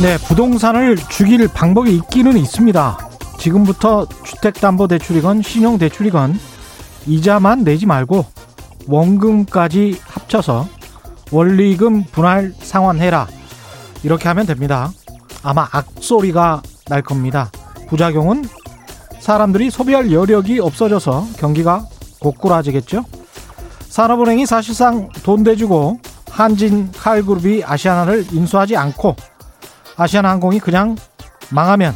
네, 부동산을 죽일 방법이 있기는 있습니다. 지금부터 주택담보대출이건 신용대출이건 이자만 내지 말고 원금까지 합쳐서 원리금 분할 상환해라. 이렇게 하면 됩니다. 아마 악소리가 날 겁니다. 부작용은 사람들이 소비할 여력이 없어져서 경기가 고꾸라지겠죠. 산업은행이 사실상 돈 대주고 한진 칼그룹이 아시아나를 인수하지 않고 아시아나항공이 그냥 망하면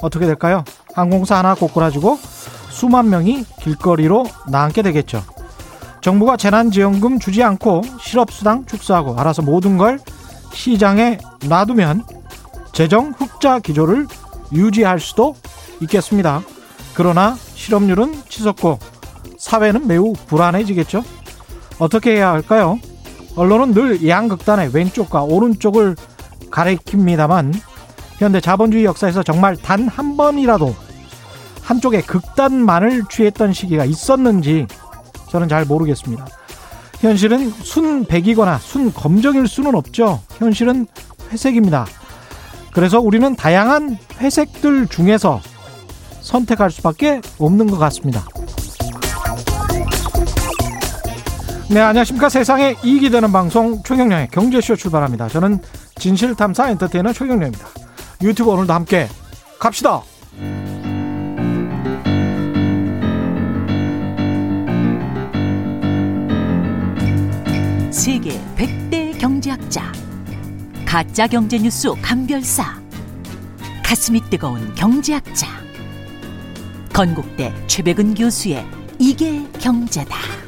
어떻게 될까요? 항공사 하나 고꾸라지고 수만 명이 길거리로 나앉게 되겠죠. 정부가 재난지원금 주지 않고 실업수당 축소하고 알아서 모든 걸 시장에 놔두면 재정 흑자 기조를 유지할 수도 있겠습니다. 그러나 실업률은 치솟고 사회는 매우 불안해지겠죠. 어떻게 해야 할까요? 언론은 늘 양극단의 왼쪽과 오른쪽을 가리킵니다만 현대 자본주의 역사에서 정말 단 한 번이라도 한쪽의 극단만을 취했던 시기가 있었는지 저는 잘 모르겠습니다. 현실은 순백이거나 순검정일 수는 없죠. 현실은 회색입니다. 그래서 우리는 다양한 회색들 중에서 선택할 수밖에 없는 것 같습니다. 네, 안녕하십니까. 세상에 이익이 되는 방송 최경령의 경제쇼 출발합니다. 저는 진실탐사 엔터테이너 최경령입니다. 유튜브 오늘도 함께 갑시다. 세계 100대 경제학자 가짜 경제 뉴스 감별사 가슴이 뜨거운 경제학자 건국대 최백은 교수의 이게 경제다.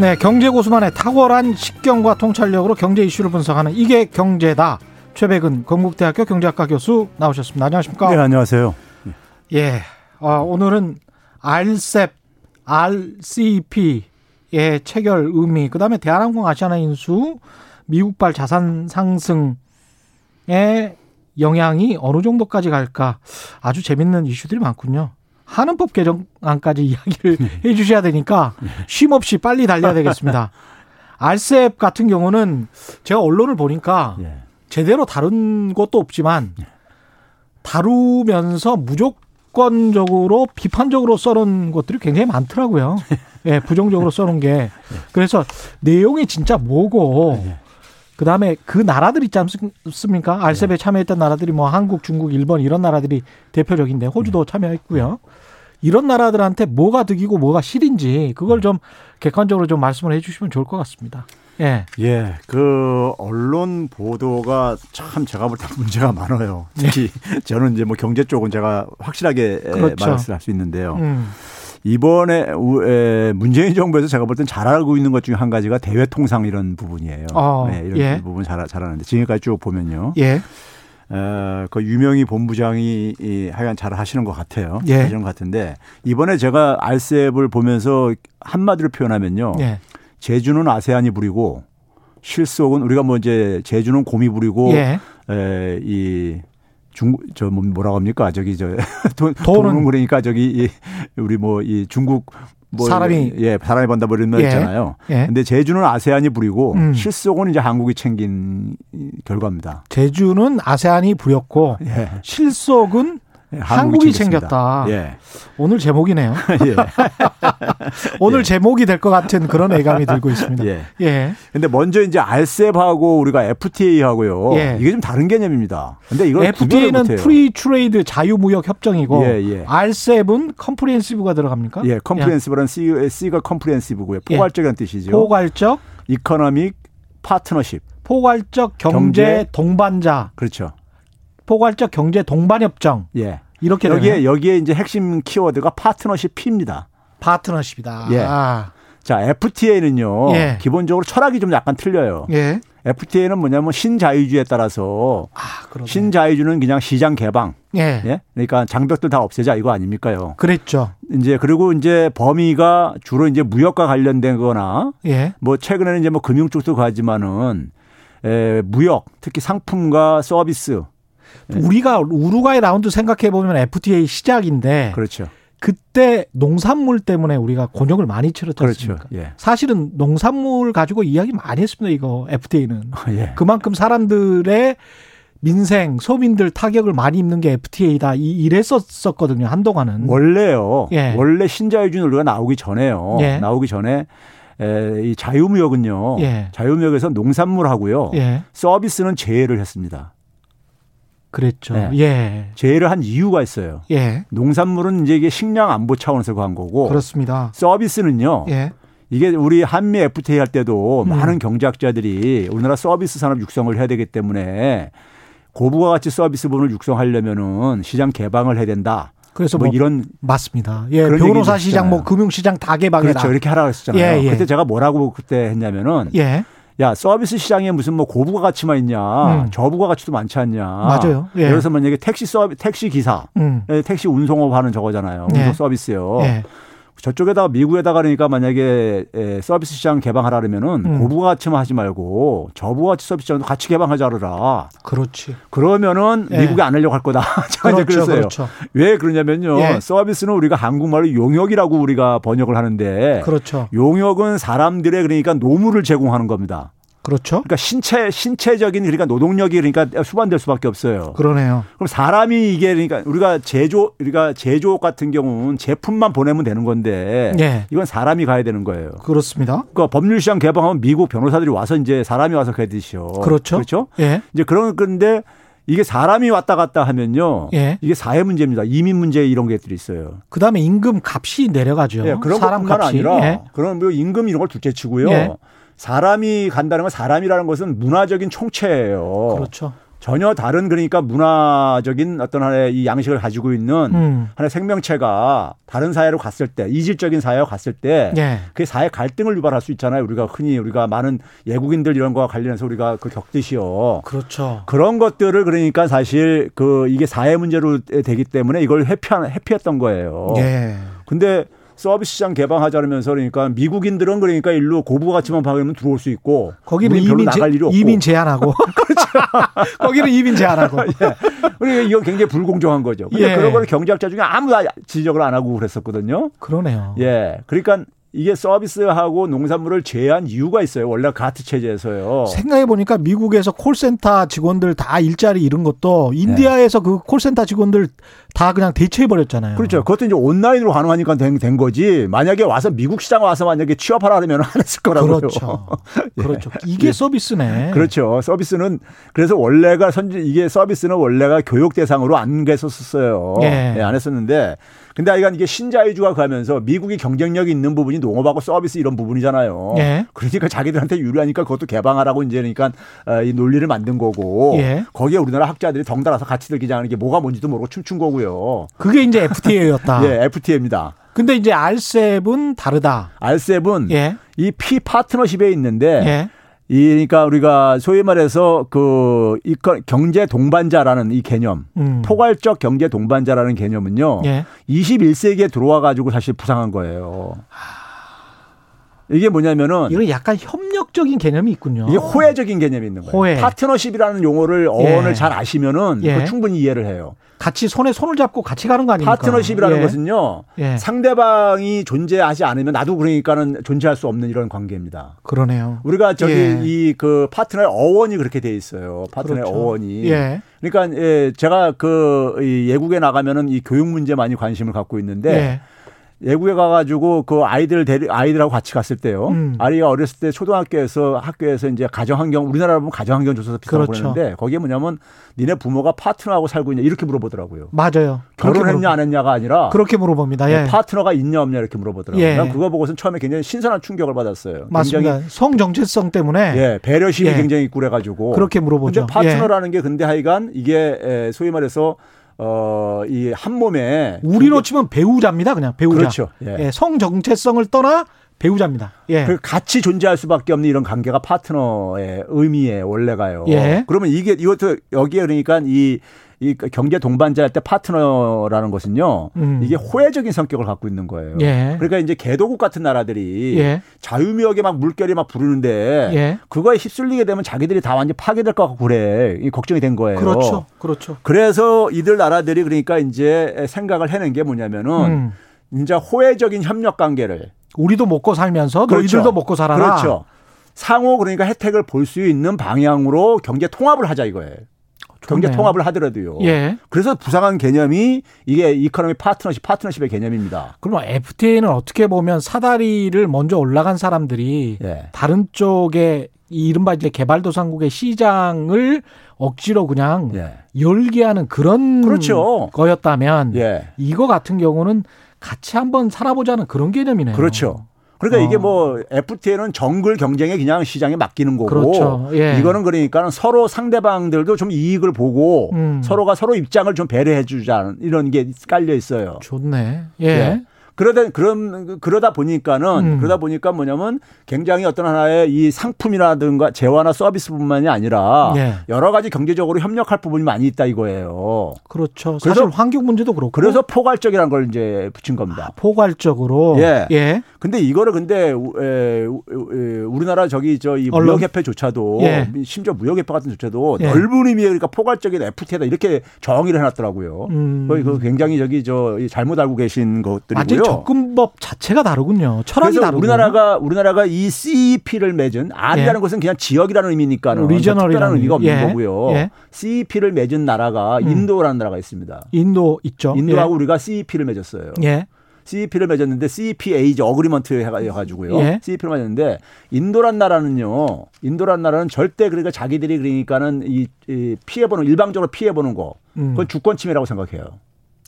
네, 경제 고수만의 탁월한 식견과 통찰력으로 경제 이슈를 분석하는 이게 경제다. 최백은 건국대학교 경제학과 교수 나오셨습니다. 안녕하십니까? 네, 안녕하세요. 예. 어, 오늘은 RCEP, RCEP의 체결 의미, 그 다음에 대한항공 아시아나 인수, 미국발 자산 상승의 영향이 어느 정도까지 갈까 아주 재밌는 이슈들이 많군요. 하는법 개정안까지 이야기를 해 주셔야 되니까 쉼 없이 빨리 달려야 되겠습니다. RCEP 같은 경우는 제가 언론을 보니까 예. 제대로 다룬 것도 없지만 다루면서 무조건적으로 비판적으로 써놓은 것들이 굉장히 많더라고요. 예, 부정적으로 써놓은 게. 그래서 내용이 진짜 뭐고 예. 그 다음에 그 나라들 있지 않습니까? 알셉에 참여했던 나라들이 뭐 한국, 중국, 일본 이런 나라들이 대표적인데 호주도 참여했고요. 이런 나라들한테 뭐가 득이고 뭐가 실인지 그걸 좀 객관적으로 좀 말씀을 해주시면 좋을 것 같습니다. 예. 예, 그 언론 보도가 참 제가 볼 때 문제가 많아요. 특히 저는 이제 뭐 경제 쪽은 제가 확실하게 네. 그렇죠. 말을 할 수 있는데요. 음. 이번에 문재인 정부에서 제가 볼 땐 잘 알고 있는 것 중에 한 가지가 대외 통상 이런 부분이에요. 어, 네, 이런 예. 부분 잘 잘하는데 지금까지 쭉 보면요. 예. 어, 그 유명희 본부장이 이 하여간 잘 하시는 것 같아요. 예. 하시는 것 같은데 이번에 제가 알셉을 보면서 한마디로 표현하면요. 예. 제주는 아세안이 부리고 실속은 우리가 뭐 이제 제주는 곰이 부리고 예. 에, 이 중국 저 뭐- 뭐라고 합니까 저기 저 돈, 돈은- 그러니까 저기 이 우리 뭐 이 중국 뭐 사람이- 예 사람이 번다 뭐 이런 말 예. 있잖아요. 예. 근데 재주는 아세안이 부리고 음. 실속은 이제 한국이 챙긴 이 결과입니다. 재주는 아세안이 부렸고 예. 실속은 예, 한국이 챙겼습니다. 챙겼다. 예. 오늘 제목이네요. 예. 오늘 제목이 될 것 같은 그런 예감이 들고 있습니다. 예. 예. 근데 먼저 이제 RCEP하고 우리가 FTA하고요. 예. 이게 좀 다른 개념입니다. 근데 이걸 FTA는. free trade 자유무역 협정이고 예, 예. RCEP은 comprehensive가 들어갑니까? 예, comprehensive라는 C, C가 comprehensive고요. 예. 포괄적이라는 뜻이죠. 포괄적 economic partnership. 포괄적 경제, 경제 동반자, 그렇죠. 포괄적 경제 동반 협정 예. 이렇게 여기에 되네요. 여기에 이제 핵심 키워드가 파트너십 P입니다. 파트너십이다. 예. 아, 자, FTA는요. 예. 기본적으로 철학이 좀 약간 틀려요. 예. FTA는 뭐냐면 신자유주의에 따라서 아. 신자유주는 그냥 시장 개방. 예. 예? 그러니까 장벽들 다 없애자 이거 아닙니까요? 그랬죠. 이제 그리고 이제 범위가 주로 이제 무역과 관련된 거나 예. 뭐 최근에는 이제 뭐 금융 쪽도 가지만은 에, 무역, 특히 상품과 서비스. 우리가 우루과이 라운드 생각해 보면 FTA 시작인데 그렇죠. 그때 농산물 때문에 우리가 곤욕을 많이 치렀지 않습니까? 그렇죠. 예. 사실은 농산물 가지고 이야기 많이 했습니다. 이거 FTA는 예. 그만큼 사람들의 민생 소민들 타격을 많이 입는 게 FTA다 이 이랬었거든요 한동안은 원래요. 예. 원래 신자유주의 논리가 나오기 전에요. 예. 나오기 전에 에, 이 자유무역은요. 예. 자유무역에서 농산물하고요. 예 서비스는 제외를 했습니다. 그랬죠 네. 예 제외를 한 이유가 있어요. 예. 농산물은 이제 이게 식량 안보 차원에서 간 거고 그렇습니다 서비스는요. 예 이게 우리 한미 FTA 할 때도 음. 많은 경제학자들이 우리나라 서비스 산업 육성을 해야 되기 때문에 고부가 가치 서비스 부분을 육성하려면은 시장 개방을 해야 된다. 그래서 뭐 뭐 이런 맞습니다 예 변호사 시장 뭐 있잖아요. 금융 시장 다 개방해라 그렇죠. 이렇게 하라고 했었잖아요. 예, 예. 그때 제가 뭐라고 그때 했냐면은 예 야 서비스 시장에 무슨 뭐 고부가 가치만 있냐 음. 저부가 가치도 많지 않냐 맞아요. 예. 예를 들어서 만약에 택시 서비 택시 기사 음. 예, 택시 운송업 하는 저거잖아요 예. 운송 서비스요 예. 저쪽에다가 미국에다가 그러니까 만약에 에, 서비스 시장 개방하라 그러면은 음. 고부가 가치만 하지 말고 저부가 가치 서비스 시장도 같이 개방하자 그러라 그렇지 그러면은 예. 미국이 안 하려고 할 거다 제가 이제 그렇죠 그랬어요 그렇죠 왜 그러냐면요 예. 서비스는 우리가 한국말로 용역이라고 우리가 번역을 하는데 그렇죠 용역은 사람들의 그러니까 노무를 제공하는 겁니다. 그렇죠 그러니까 신체 신체적인 그러니까 노동력이 그러니까 수반될 수밖에 없어요. 그러네요 그럼 사람이 이게 그러니까 우리가 제조 우리가 제조업 같은 경우는 제품만 보내면 되는 건데 예 이건 사람이 가야 되는 거예요. 그렇습니다 그러니까 법률 시장 개방하면 미국 변호사들이 와서 이제 사람이 와서 그랬듯이요. 그렇죠. 그렇죠. 예 이제 그런 건데 이게 사람이 왔다 갔다 하면요. 예. 이게 사회 문제입니다. 이민 문제 이런 것들이 있어요. 그다음에 임금 값이 내려가죠. 예, 그런 사람 것뿐만 값이. 아니라 예. 그런 뭐 임금 이런 걸 둘째치고요. 예. 사람이 간다는 건 사람이라는 것은 문화적인 총체예요. 그렇죠. 전혀 다른 그러니까 문화적인 어떤 하나의 이 양식을 가지고 있는 음. 하나의 생명체가 다른 사회로 갔을 때 이질적인 사회로 갔을 때 예. 그게 사회 갈등을 유발할 수 있잖아요. 우리가 흔히 우리가 많은 예국인들 이런 거와 관련해서 우리가 그 겪듯이요. 그렇죠. 그런 것들을 그러니까 사실 그 이게 사회 문제로 되기 때문에 이걸 회피 회피했던 거예요. 예. 근데 서비스 시장 개방하자면서 그러니까 미국인들은 그러니까 일로 고부 가치만 박으면 들어올 수 있고 거기는 우린 별로 이민 제, 나갈 일이 없고 이민 제한하고 그렇죠. 거기는 이민 제한하고 그러니까 이건 굉장히 불공정한 거죠. 근데 예. 그런 걸 경제학자 중에 아무도 지적을 안 하고 그랬었거든요. 그러네요. 예. 그러니까 이게 서비스하고 농산물을 제한 이유가 있어요. 원래 가트 체제에서요. 생각해 보니까 미국에서 콜센터 직원들 다 일자리 잃은 것도 인디아에서 그 콜센터 직원들 다 그냥 대체해 버렸잖아요. 그렇죠. 그것도 이제 온라인으로 가능하니까 된, 된 거지. 만약에 와서 미국 시장 와서 만약에 취업하라 그러면 안 했을 거라고요. 그렇죠. 그렇죠. 이게 예. 서비스네. 그렇죠. 서비스는 그래서 원래가 선지 이게 서비스는 원래가 교육 대상으로 안 했었어요. 예. 안 했었는데 근데 하여간 이게 신자유주가 가면서 미국이 경쟁력이 있는 부분이 농업하고 서비스 이런 부분이잖아요. 예. 그러니까 자기들한테 유리하니까 그것도 개방하라고 이제 그러니까 어, 이 논리를 만든 거고 예. 거기에 우리나라 학자들이 덩달아서 같이 들기장하는 게 뭐가 뭔지도 모르고 춤춘 거고요. 그게 이제 FTA였다. 예, FTA입니다. 근데 이제 RCEP은 다르다. 알셉은 예. 이피 파트너십에 있는데 예. 이 그러니까 우리가 소위 말해서 그 이거 경제 동반자라는 이 개념, 음. 포괄적 경제 동반자라는 개념은요. 예. 21세기에 들어와 가지고 사실 부상한 거예요. 이게 뭐냐면은 이건 약간 협력적인 개념이 있군요. 이게 호혜적인 개념이 있는 거예요. 호혜. 파트너십이라는 용어를 어원을 예. 잘 아시면은 예. 충분히 이해를 해요. 같이 손에 손을 잡고 같이 가는 거 아닙니까? 파트너십이라는 예. 것은요. 예. 상대방이 존재하지 않으면 나도 그러니까는 존재할 수 없는 이런 관계입니다. 그러네요. 우리가 저기 예. 이그 파트너의 어원이 그렇게 돼 있어요. 파트너의 그렇죠. 어원이. 예. 그러니까 예, 제가 그이 예국에 나가면은 이 교육 문제 많이 관심을 갖고 있는데 예. 예국에 가가지고 그 아이들 데리 아이들하고 같이 갔을 때요. 음. 아이가 어렸을 때 초등학교에서 학교에서 이제 가정환경 우리나라 보면 가정환경 조사서 비슷한 그렇죠. 거 보는데 거기에 뭐냐면 니네 부모가 파트너하고 살고 있냐 이렇게 물어보더라고요. 맞아요. 결혼했냐 안 했냐가 아니라 그렇게 물어봅니다. 예. 파트너가 있냐 없냐 이렇게 물어보더라고요. 예. 난 그거 보고선 처음에 굉장히 신선한 충격을 받았어요. 맞습니다. 성 정체성 때문에 예, 배려심이 예. 굉장히 있고 그래가지고 그렇게 물어보죠. 근데 파트너라는 게 근데 하여간 이게 에, 소위 말해서 어, 이 한 몸에 우리로 치면 배우자입니다. 그냥 배우자. 그렇죠. 예. 예, 성 정체성을 떠나 배우자입니다. 예. 그 같이 존재할 수밖에 없는 이런 관계가 파트너의 의미에 원래가요. 예. 그러면 이게 이것도 여기에 그러니까 이, 이 경제 동반자 할 때 파트너라는 것은요. 음. 이게 호혜적인 성격을 갖고 있는 거예요. 예. 그러니까 이제 개도국 같은 나라들이 예. 자유무역에 막 물결이 막 부르는데 예. 그거에 휩쓸리게 되면 자기들이 다 완전 파괴될 것 같고 그래. 이 걱정이 된 거예요. 그렇죠. 그렇죠. 그래서 이들 나라들이 그러니까 이제 생각을 해낸 게 뭐냐면은 음. 진짜 호혜적인 협력 관계를 우리도 먹고 살면서 그렇죠. 너희들도 먹고 살아라. 그렇죠. 상호 그러니까 혜택을 볼 수 있는 방향으로 경제 통합을 하자 이거예요. 경제 좋네요. 통합을 하더라도요. 예. 그래서 부상한 개념이 이게 economy partnership 파트너십의 개념입니다. 그러면 FTA는 어떻게 보면 사다리를 먼저 올라간 사람들이 예. 다른 쪽에 이 이른바 이제 개발도상국의 시장을 억지로 그냥 예. 열게 하는 그런 그렇죠. 거였다면 예. 이거 같은 경우는 같이 한번 살아보자는 그런 개념이네요. 그렇죠. 그러니까 어. 이게 뭐 FTA는 정글 경쟁에 그냥 시장에 맡기는 거고 그렇죠. 예. 이거는 그러니까 서로 상대방들도 좀 이익을 보고 음. 서로가 서로 입장을 좀 배려해 주자는 이런 게 깔려 있어요. 좋네. 예. 예. 그러다 그런 그러다 보니까는 음. 그러다 보니까 뭐냐면 굉장히 어떤 하나의 이 상품이라든가 재화나 서비스뿐만이 아니라 예. 여러 가지 경제적으로 협력할 부분이 많이 있다 이거예요. 그렇죠. 그래서- 환경 문제도 그렇고 그래서 포괄적이라는 걸 이제 붙인 겁니다. 포괄적으로 예. 예. 근데 이거를 근데 우- 에, 우- 우리나라 저기 저이 언론? 무역협회조차도 예. 심지어 무역협회 같은 조차도 예. 넓은 의미의 그러니까 포괄적인 FTA다 이렇게 정의를 해놨더라고요. 음. 거의 그 굉장히 저기 저 잘못 알고 계신 것들이고요. 완전 접근법 자체가 다르군요. 철학이 다르고. 우리나라가 우리나라가 이 CEP를 맺은 R이라는 예. 것은 그냥 지역이라는 의미니까는 리저널이라는 특별한 의미가 없는. 예. 거고요. 예. CEP를 맺은 나라가 음. 인도라는 나라가 있습니다. 인도 있죠. 인도하고 우리가 CEP를 맺었어요. 예. CEP를 맺었는데 CEPA agreement 해가지고요. 예. CEP를 맺었는데 인도란 나라는요. 인도란 나라는 절대 그러니까 자기들이 그러니까는 이, 이 피해보는 일방적으로 피해보는 거 음. 그건 주권 침해라고 생각해요.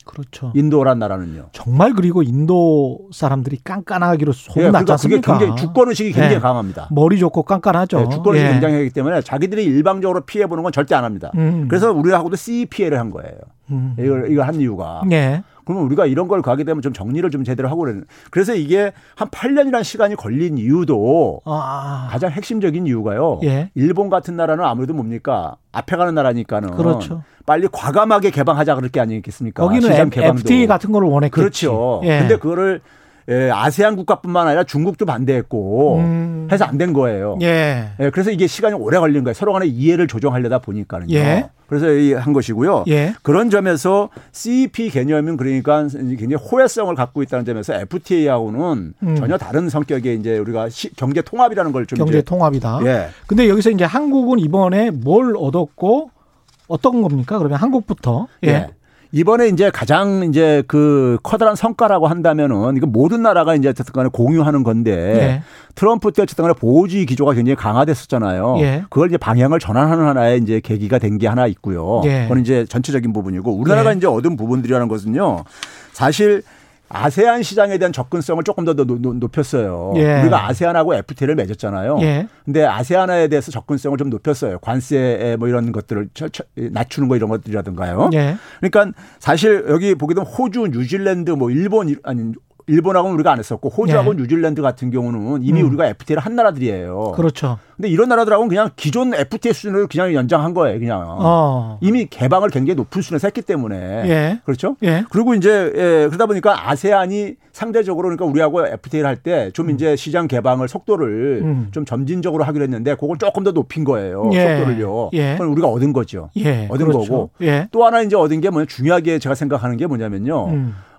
그렇죠. 인도란 나라는요. 정말 그리고 인도 사람들이 깐깐하기로 예, 소문났지 그러니까 그게? 굉장히 주권 의식이 굉장히 예. 강합니다. 머리 좋고 깐깐하죠. 네, 주권 의식이 예. 굉장히 하기 때문에 자기들이 일방적으로 피해 보는 건 절대 안 합니다. 음. 그래서 우리하고도 CEPA를 한 거예요. 음. 이걸 이걸 한 이유가. 예. 그러면 우리가 이런 걸 가게 되면 좀 정리를 좀 제대로 하고 그러는. 그래서 이게 한 8년이라는 시간이 걸린 이유도 아. 가장 핵심적인 이유가요. 예. 일본 같은 나라는 아무래도 뭡니까? 앞에 가는 나라니까는 그렇죠. 빨리 과감하게 개방하자 그럴 게 아니겠습니까? 거기는 시장 개방도. FTA 같은 걸 원했겠지. 그렇죠. 예. 근데 그거를 예, 아세안 국가뿐만 아니라 중국도 반대했고 음. 해서 안 된 거예요. 예. 예, 그래서 이게 시간이 오래 걸린 거예요. 서로 간의 이해를 조정하려다 보니까는요. 예. 그래서 이한 것이고요. 예. 그런 점에서 CEP 개념은 그러니까 굉장히 호혜성을 갖고 있다는 점에서 FTA하고는 음. 전혀 다른 성격의 이제 우리가 시- 경제 통합이라는 걸 좀 경제 통합이다. 예. 근데 여기서 이제 한국은 이번에 뭘 얻었고 어떤 겁니까? 그러면 한국부터. 예. 예. 이번에 이제 가장 이제 그 커다란 성과라고 한다면은 이거 모든 나라가 이제 어쨌든 간에 공유하는 건데 예. 트럼프 때 어쨌든 간에 보호주의 기조가 굉장히 강화됐었잖아요. 예. 그걸 이제 방향을 전환하는 하나의 이제 계기가 된 게 하나 있고요. 예. 그건 이제 전체적인 부분이고 우리나라가 예. 이제 얻은 부분들이라는 것은요. 사실 아세안 시장에 대한 접근성을 조금 더 높였어요. 예. 우리가 아세안하고 FTA를 맺었잖아요. 예. 근데 아세안에 대해서 접근성을 좀 높였어요. 관세 뭐 이런 것들을 낮추는 거 이런 것들이라든가요. 예. 그러니까 사실 여기 보게 되면 호주, 뉴질랜드, 뭐 일본 일- 아니 일본하고는 우리가 안 했었고 호주하고 예. 뉴질랜드 같은 경우는 이미 음. 우리가 FTA를 한 나라들이에요. 그렇죠. 근데 이런 나라들하고는 그냥 기존 FTA 수준을 그냥 연장한 거예요. 그냥 어. 이미 개방을 굉장히 높은 수준에서 했기 때문에 예. 그렇죠. 예. 그리고 이제 예, 그러다 보니까 아세안이 상대적으로 그러니까 우리하고 FTA를 할 때좀 이제 시장 개방을 속도를 음. 좀 점진적으로 하기로 했는데 그걸 조금 더 높인 거예요. 예. 속도를요. 예. 그건 우리가 얻은 거죠. 예. 얻은 그렇죠. 거고 예. 또 하나 이제 얻은 게 뭐냐 중요하게 제가 생각하는 게 뭐냐면요.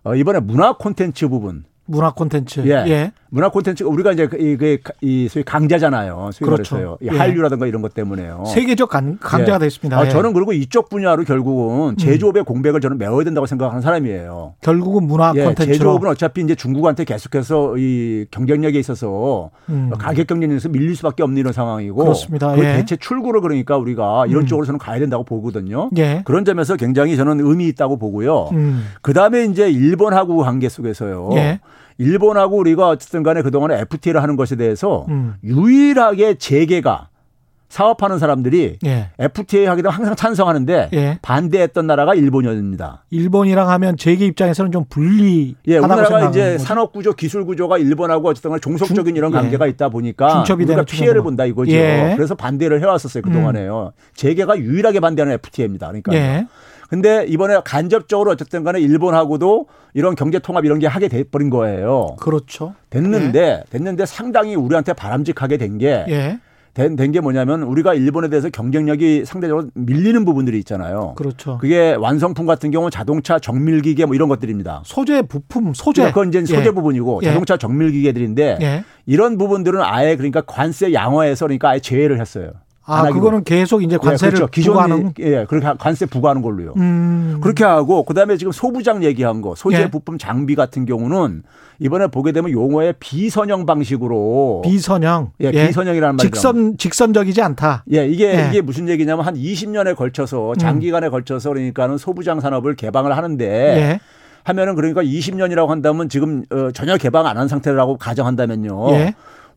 음. 어, 이번에 문화 콘텐츠 부분. 문화 콘텐츠. 예. 예. 문화 콘텐츠가 우리가 이제 그- 이, 그, 이 소위 강자잖아요. 소위 그렇죠. 말해서요. 이 예. 한류라든가 이런 것 때문에요. 세계적 강, 강자가 예. 됐습니다. 아, 예. 음. 저는 그리고 이쪽 분야로 결국은 제조업의 공백을 저는 메워야 된다고 생각하는 사람이에요. 결국은 문화 예, 콘텐츠로 제조업은 어차피 이제 중국한테 계속해서 이 경쟁력에 있어서 음. 가격 경쟁에서 밀릴 수밖에 없는 이런 상황이고 그렇습니다. 그 예. 대체 출구를 그러니까 우리가 이런 음. 쪽으로 저는 가야 된다고 보거든요. 예. 그런 점에서 굉장히 저는 의미 있다고 보고요. 음. 그 다음에 이제 일본하고 관계 속에서요. 예. 일본하고 우리가 어쨌든 간에 그동안에 FTA를 하는 것에 대해서 음. 유일하게 재계가 사업하는 사람들이 예. FTA 하기도 항상 찬성하는데 예. 반대했던 나라가 일본이었습니다. 일본이랑 하면 재계 입장에서는 좀 불리하다고 예, 우리나라가 이제. 산업 구조, 기술 구조가 일본하고 어쨌든 간에 종속적인 중- 이런 예. 관계가 있다 보니까 우리가 피해를. 본다 이거죠. 예. 음. 그래서 반대를 해왔었어요 그 동안에요. 재계가 유일하게 반대하는 FTA입니다. 그러니까. 예. 근데 이번에 간접적으로 어쨌든 간에 일본하고도 이런 경제 통합 이런 게 하게 돼 버린 거예요. 그렇죠. 됐는데 됐는데 상당히 우리한테 바람직하게 된게 예. 된게 뭐냐면 우리가 일본에 대해서 경쟁력이 상대적으로 밀리는 부분들이 있잖아요. 그렇죠. 그게 완성품 같은 경우 자동차 정밀기계 뭐 이런 것들입니다. 소재 부품 소재 그러니까 그건 이제 소재 예. 부분이고 예. 자동차 정밀기계들인데 예. 이런 부분들은 아예 그러니까 관세 양호해서 그러니까 아예 제외를 했어요. 안 아. 그거는 계속 이제 관세를 예, 그렇죠. 기존 예 그렇게 관세 부과하는 걸로요. 음. 그렇게 하고 그다음에 지금 소부장 얘기한 거 소재 예. 부품 장비 같은 경우는 이번에 보게 되면 용어에 비선형 방식으로 비선형 예, 비선형이라는 말이 직선 직선적이지 않다. 예, 이게 예. 이게 무슨 얘기냐면 한 20년에 걸쳐서 장기간에 걸쳐서 그러니까는 소부장 산업을 개방을 하는데 예. 하면은 그러니까 20년이라고 한다면 지금 어, 전혀 개방 안 한 상태라고 가정한다면요.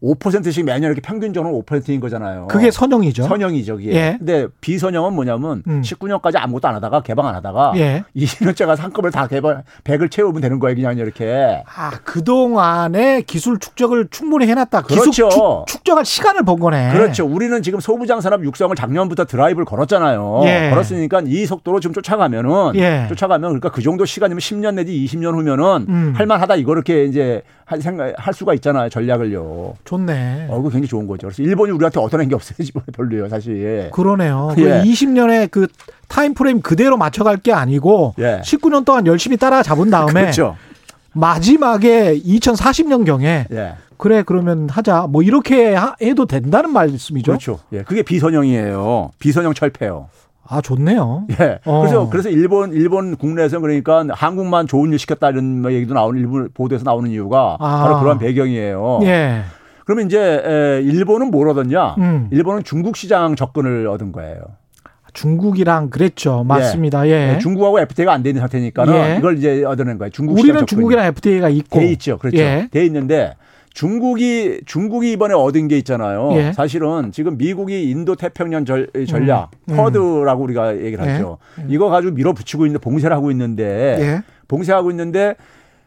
예. 5%씩 매년 이렇게 평균적으로 5%인 거잖아요. 그게 선형이죠. 선형이죠, 그게. 예. 근데 비선형은 뭐냐면 음. 19년까지 아무것도 안 하다가 개방 안 하다가 예. 20년째 가서 한꺼번에 다 개발 100을 채우면 되는 거예요, 그냥 이렇게. 아, 그동안에 기술 축적을 충분히 해놨다. 그렇죠. 기술 축, 축적할 시간을 번 거네. 그렇죠. 우리는 지금 소부장 산업 육성을 작년부터 드라이브를 걸었잖아요. 예. 걸었으니까 이 속도로 좀 쫓아가면은 예. 쫓아가면 그러니까 그 정도 시간이면 10년 내지 20년 후면은 음. 할만하다 이거 이렇게 이제 할 생각 할 수가 있잖아요. 전략을요. 좋네. 어, 그거 굉장히 좋은 거죠. 그래서 일본이 우리한테 얻어낸 게 없어요. 이번에 별로예요, 사실. 그러네요. 예. 그 20년의 그 time frame 그대로 맞춰갈 게 아니고 예. 19년 동안 열심히 따라잡은 다음에 그렇죠. 마지막에 2040년 경에 예. 그래 그러면 하자 뭐 이렇게 하- 해도 된다는 말씀이죠. 그렇죠. 예. 그게 비선형이에요. 비선형 철폐요. 아 좋네요. 예. 어. 그래서 그래서 일본 일본 국내에서 그러니까 한국만 좋은 일 시켰다 이런 뭐 얘기도 나오는 일본 보도에서 나오는 이유가 아. 바로 그런 배경이에요. 예. 그러면 이제 에, 일본은 뭘 얻었냐? 음. 일본은 중국 시장 접근을 얻은 거예요. 중국이랑 그랬죠. 맞습니다. 예. 네, 중국하고 FTA가 안 돼 있는 상태니까 는 예. 이걸 이제 얻어낸 거예요. 중국 우리는. 중국이랑 FTA가 있고 돼 있죠. 그렇죠. 예. 돼 있는데 중국이 중국이 이번에 얻은 게 있잖아요. 예. 사실은 지금 미국이 인도 태평양 절, 전략 음. 쿼드라고 우리가 얘기를 예. 하죠. 이거 가지고 밀어붙이고 있는데 봉쇄를 하고 있는데 예. 봉쇄하고 있는데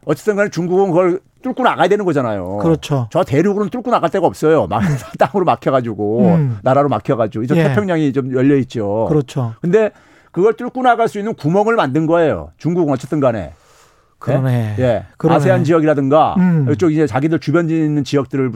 어쨌든 간에 중국은 그걸 뚫고 나가야 되는 거잖아요. 그렇죠. 저 대륙으로는 뚫고 나갈 데가 없어요. 막 땅으로 막혀가지고 음. 나라로 막혀가지고 저 예. 태평양이 좀 열려 있죠. 그렇죠. 근데 그걸 뚫고 나갈 수 있는 구멍을 만든 거예요. 중국은 어쨌든 간에. 그러네. 예. 그러네. 아세안 지역이라든가 음. 이쪽 이제 자기들 주변에 있는 지역들을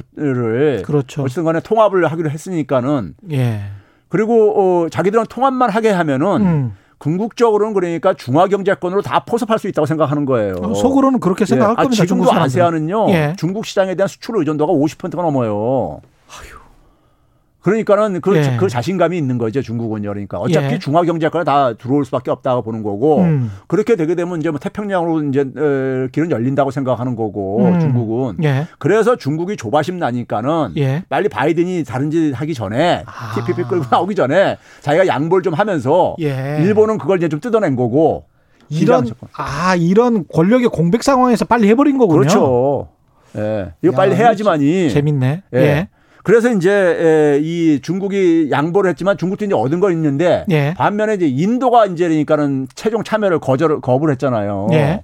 그렇죠. 어쨌든 간에 통합을 하기로 했으니까는 예. 그리고 어 자기들은 통합만 하게 하면은 음. 궁극적으로는 그러니까 중화 경제권으로 다 포섭할 수 있다고 생각하는 거예요. 어, 속으로는 그렇게 생각할 예. 아, 겁니다. 중국 지금도. 아세안은요. 예. 중국 시장에 대한 수출 의존도가 50%가 넘어요. 그러니까는 그, 예. 그 자신감이 있는 거죠 중국은요. 그러니까 어차피 예. 중화 경제권에 다 들어올 수밖에 없다고 보는 거고 음. 그렇게 되게 되면 이제 뭐 태평양으로 이제 어, 길은 열린다고 생각하는 거고 음. 중국은 예. 그래서 중국이 조바심 나니까는 예. 빨리 바이든이 다른 짓 하기 전에 아. TPP 끌고 나오기 전에 자기가 양보를 좀 하면서 예. 일본은 그걸 이제 좀 뜯어낸 거고 이런. 아 이런 권력의 공백 상황에서 빨리 해버린 거군요. 그렇죠. 예. 이거 야, 빨리 해야지만이 재밌네. 예. 예. 그래서 이제 에, 이 중국이 양보를 했지만 중국도 이제 얻은 거 있는데 예. 반면에 이제 인도가 이제 그러니까는 최종 참여를 거절 거부를 했잖아요. 예.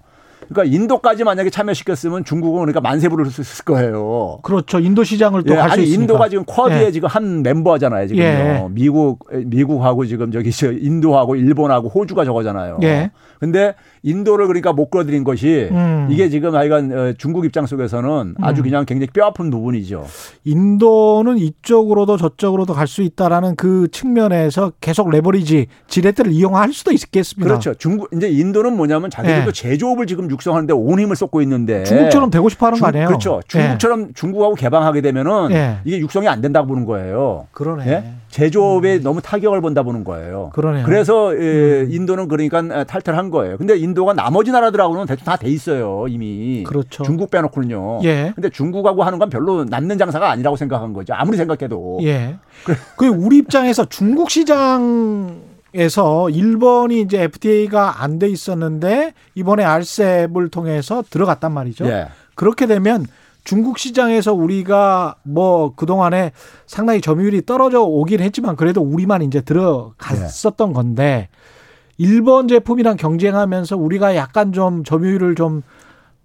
그러니까 인도까지 만약에 참여시켰으면 중국은 그러니까 만세부를 했을 거예요. 그렇죠. 인도 시장을 또 예, 갈수 아니 있으니까. 인도가 지금 쿼드에 예. 지금 한 멤버잖아요. 지금요. 예. 미국 미국하고 지금 저기 저 인도하고 일본하고 호주가 저거잖아요. 예. 근데 인도를 그러니까 못 끌어들인 것이 음. 이게 지금 하여간 어, 중국 입장 속에서는 아주 그냥 굉장히 뼈아픈 부분이죠. 인도는 이쪽으로도 저쪽으로도 갈 수 있다라는 그 측면에서 계속 레버리지 지렛대를 이용할 수도 있겠습니다. 그렇죠. 중국 이제 인도는 뭐냐면 자기들도 예. 제조업을 지금 육 성하는데 온 힘을 쏟고 있는데 중국처럼 되고 싶어 하는 중- 거 아니에요? 그렇죠. 중국처럼 중국하고 개방하게 되면은 예. 이게 육성이 안 된다고 보는 거예요. 그러네. 예? 제조업에 너무 타격을 본다 보는 거예요. 그러네요. 음. 그래서 예, 인도는 그러니까 탈퇴한 거예요. 근데 인도가 나머지 나라들하고는 대충 다 돼 있어요 이미. 그렇죠. 중국 빼놓고는요. 예. 근데 중국하고 하는 건 별로 남는 장사가 아니라고 생각한 거죠. 아무리 생각해도. 예. 그 우리 입장에서 중국 시장 에서 일본이 이제 FTA가 안 돼 있었는데 이번에 RCEP을 통해서 들어갔단 말이죠. 예. 그렇게 되면 중국 시장에서 우리가 뭐 그동안에 상당히 점유율이 떨어져 오긴 했지만 그래도 우리만 이제 들어갔었던 건데 일본 제품이랑 경쟁하면서 우리가 약간 좀 점유율을 좀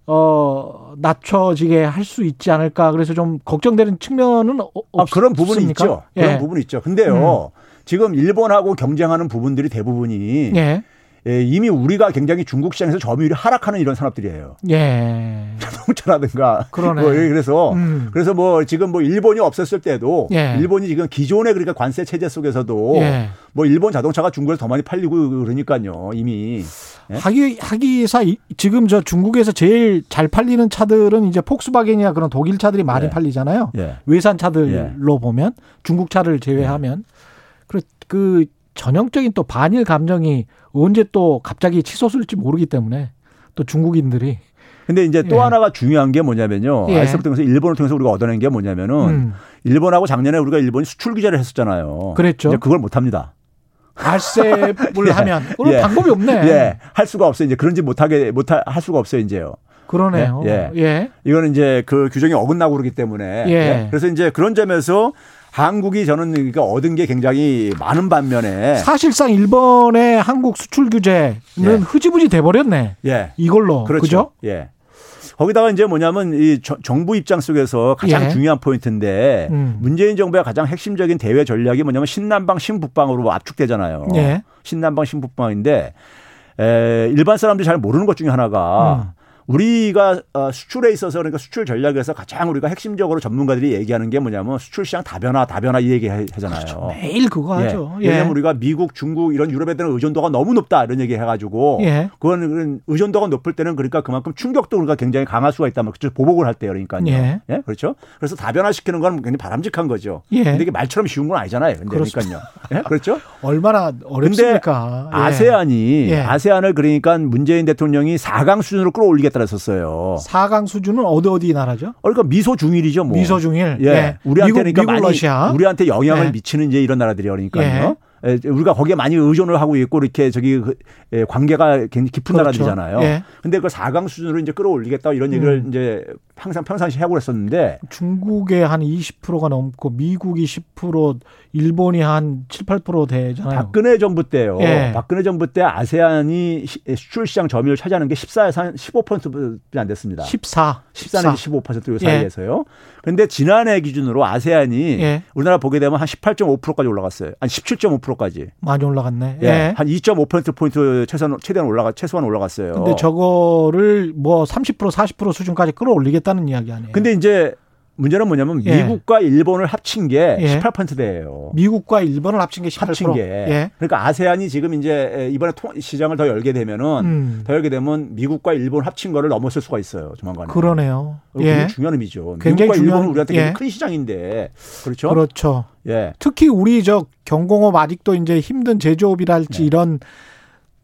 어, 낮춰지게 할 수 있지 않을까. 그래서 좀 걱정되는 측면은 어- 아, 그런 부분이 없습니까? 있죠. 예. 그런 부분이 있죠. 근데요. 지금 일본하고 경쟁하는 부분들이 대부분이 예. 예, 이미 우리가 굉장히 중국 시장에서 점유율이 하락하는 이런 산업들이에요. 예. 자동차라든가. 그러네. 뭐 그래서 음. 그래서 뭐 지금 뭐 일본이 없었을 때도 예. 일본이 지금 기존의 그러니까 관세 체제 속에서도 예. 뭐 일본 자동차가 중국에서 더 많이 팔리고 그러니까요. 이미. 예? 하기 하기사 이- 지금 저 중국에서 제일 잘 팔리는 차들은 이제 폭스바겐이나 그런 독일 차들이 많이 예. 팔리잖아요. 예. 외산 차들로 보면 중국 차를 제외하면 그, 그 전형적인 또 반일 감정이 언제 또 갑자기 치솟을지 모르기 때문에 또 중국인들이 근데 이제 또 예. 하나가 중요한 게 뭐냐면요. 예. 아이스를 통해서 일본을 통해서 우리가 얻어낸 게 뭐냐면은 음, 일본하고 작년에 우리가 일본이 수출 규제를 했었잖아요. 그랬죠. 이제 그걸 못 합니다. 알셉을 예. 하면 그런 예. 방법이 없네. 예. 할 수가 없어요. 이제 그런지 못하게 못할 수가 없어요, 이제요. 그러네요. 예, 예. 이거는 이제 그 규정이 어긋나고 그러기 때문에 예. 그래서 이제 그런 점에서 한국이 저는 그러니까 얻은 게 굉장히 많은 반면에 사실상 일본의 한국 수출 규제는 예. 흐지부지 돼 버렸네. 예. 이걸로 그렇죠. 그죠? 예. 거기다가 이제 뭐냐면 이 저- 정부 입장 속에서 가장 예. 중요한 포인트인데 음. 문재인 정부의 가장 핵심적인 대외 전략이 뭐냐면 신남방 신북방으로 압축되잖아요. 예. 신남방 신북방인데 에, 일반 사람들이 잘 모르는 것 중에 하나가 음. 우리가 어, 수출에 있어서 그러니까 수출 전략에서 가장 우리가 핵심적으로 전문가들이 얘기하는 게 뭐냐면 수출 시장 다변화 다변화 이 얘기 하- 하잖아요. 매일 그거 예. 하죠. 왜냐하면 우리가 미국, 중국 이런 유럽에 대한 의존도가 너무 높다 이런 얘기 해가지고 예. 그건 의존도가 높을 때는 그러니까 그만큼 충격도 우리가 굉장히 강할 수가 있다면 그렇죠 보복을 할 때 그러니까요. 예. 예. 그렇죠. 그래서 다변화시키는 건 굉장히 바람직한 거죠. 예. 근데 이게 말처럼 쉬운 건 아니잖아요. 근데 그러니까요. 예? 그렇죠. 얼마나 어렵습니까? 예. 아세안이 예. 아세안을 그러니까 문재인 대통령이 4강 수준으로 끌어올리겠다 했었어요. 4강 수준은 어디 어디 나라죠? 그러니까 미소 중일이죠, 뭐. 미소 중일. 예. 우리한테 미국, 그러니까 미국 많이 러시아. 우리한테 영향을 예. 미치는 이제 이런 나라들이 그러니까요. 예, 우리가 거기에 많이 의존을 하고 있고 이렇게 저기 그, 예, 관계가 굉장히 깊은 그렇죠. 나라들이잖아요. 예. 근데 그 4강 수준으로 이제 끌어올리겠다 이런 얘기를 음. 이제 항상 평상시 하고 그랬었는데 중국의 한 20%가 넘고 미국이 10%, 일본이 한 7, 8% 되잖아요. 박근혜 정부 때요. 예. 박근혜 정부 때 아세안이 시- 수출 시장 점유율 차지하는 게 14에서 한 15%안 됐습니다. 14. 14 내지 15%요 예. 사이에서요. 근데 지난해 기준으로 아세안이 예. 우리나라 보게 되면 한 18.5%까지 올라갔어요. 한 17.5%까지. 많이 올라갔네. 예. 예. 한 2.5% 포인트 최소한 최대한 올라가 최소한 올라갔어요. 근데 저거를 뭐 30% 40% 수준까지 끌어올리겠다는 이야기 아니에요. 근데 이제 문제는 뭐냐면 예. 미국과 일본을 합친 게 예. 18%대예요. 미국과 일본을 합친 게 18%. 합친 게. 예. 그러니까 아세안이 지금 이제 이번에 통- 시장을 더 열게 되면은 음. 더 열게 되면 미국과 일본 합친 거를 넘어설 수가 있어요. 조만간에. 그러네요. 어, 굉장히 예. 중요한 의미죠. 굉장히 미국과 일본은 중요한- 우리한테 예. 굉장히 큰 시장인데 그렇죠. 그렇죠. 예. 특히 우리 저 경공업 아직도 이제 힘든 제조업이랄지 네. 이런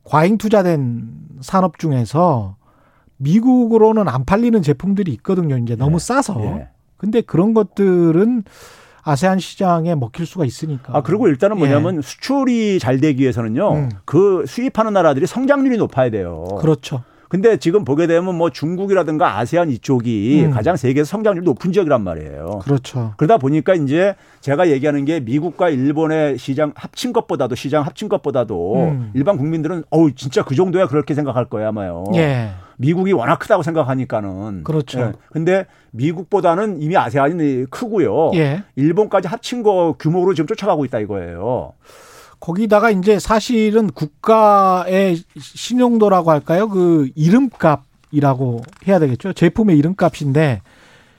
과잉 투자된 산업 중에서 미국으로는 안 팔리는 제품들이 있거든요. 이제 너무 네. 싸서. 예. 근데 그런 것들은 아세안 시장에 먹힐 수가 있으니까. 아 그리고 일단은 뭐냐면 예. 수출이 잘 되기 위해서는요. 음. 그 수입하는 나라들이 성장률이 높아야 돼요. 그렇죠. 근데 지금 보게 되면 뭐 중국이라든가 아세안 이쪽이 음. 가장 세계에서 성장률이 높은 지역이란 말이에요. 그렇죠. 그러다 보니까 이제 제가 얘기하는 게 미국과 일본의 시장 합친 것보다도 시장 합친 것보다도 음. 일반 국민들은 어우 진짜 그 정도야 그렇게 생각할 거야 아마요. 예. 미국이 워낙 크다고 생각하니까는. 그렇죠. 예. 근데 미국보다는 이미 아세안이 크고요. 예. 일본까지 합친 거 규모로 지금 쫓아가고 있다 이거예요. 거기다가 이제 사실은 국가의 신용도라고 할까요? 그 이름값이라고 해야 되겠죠. 제품의 이름값인데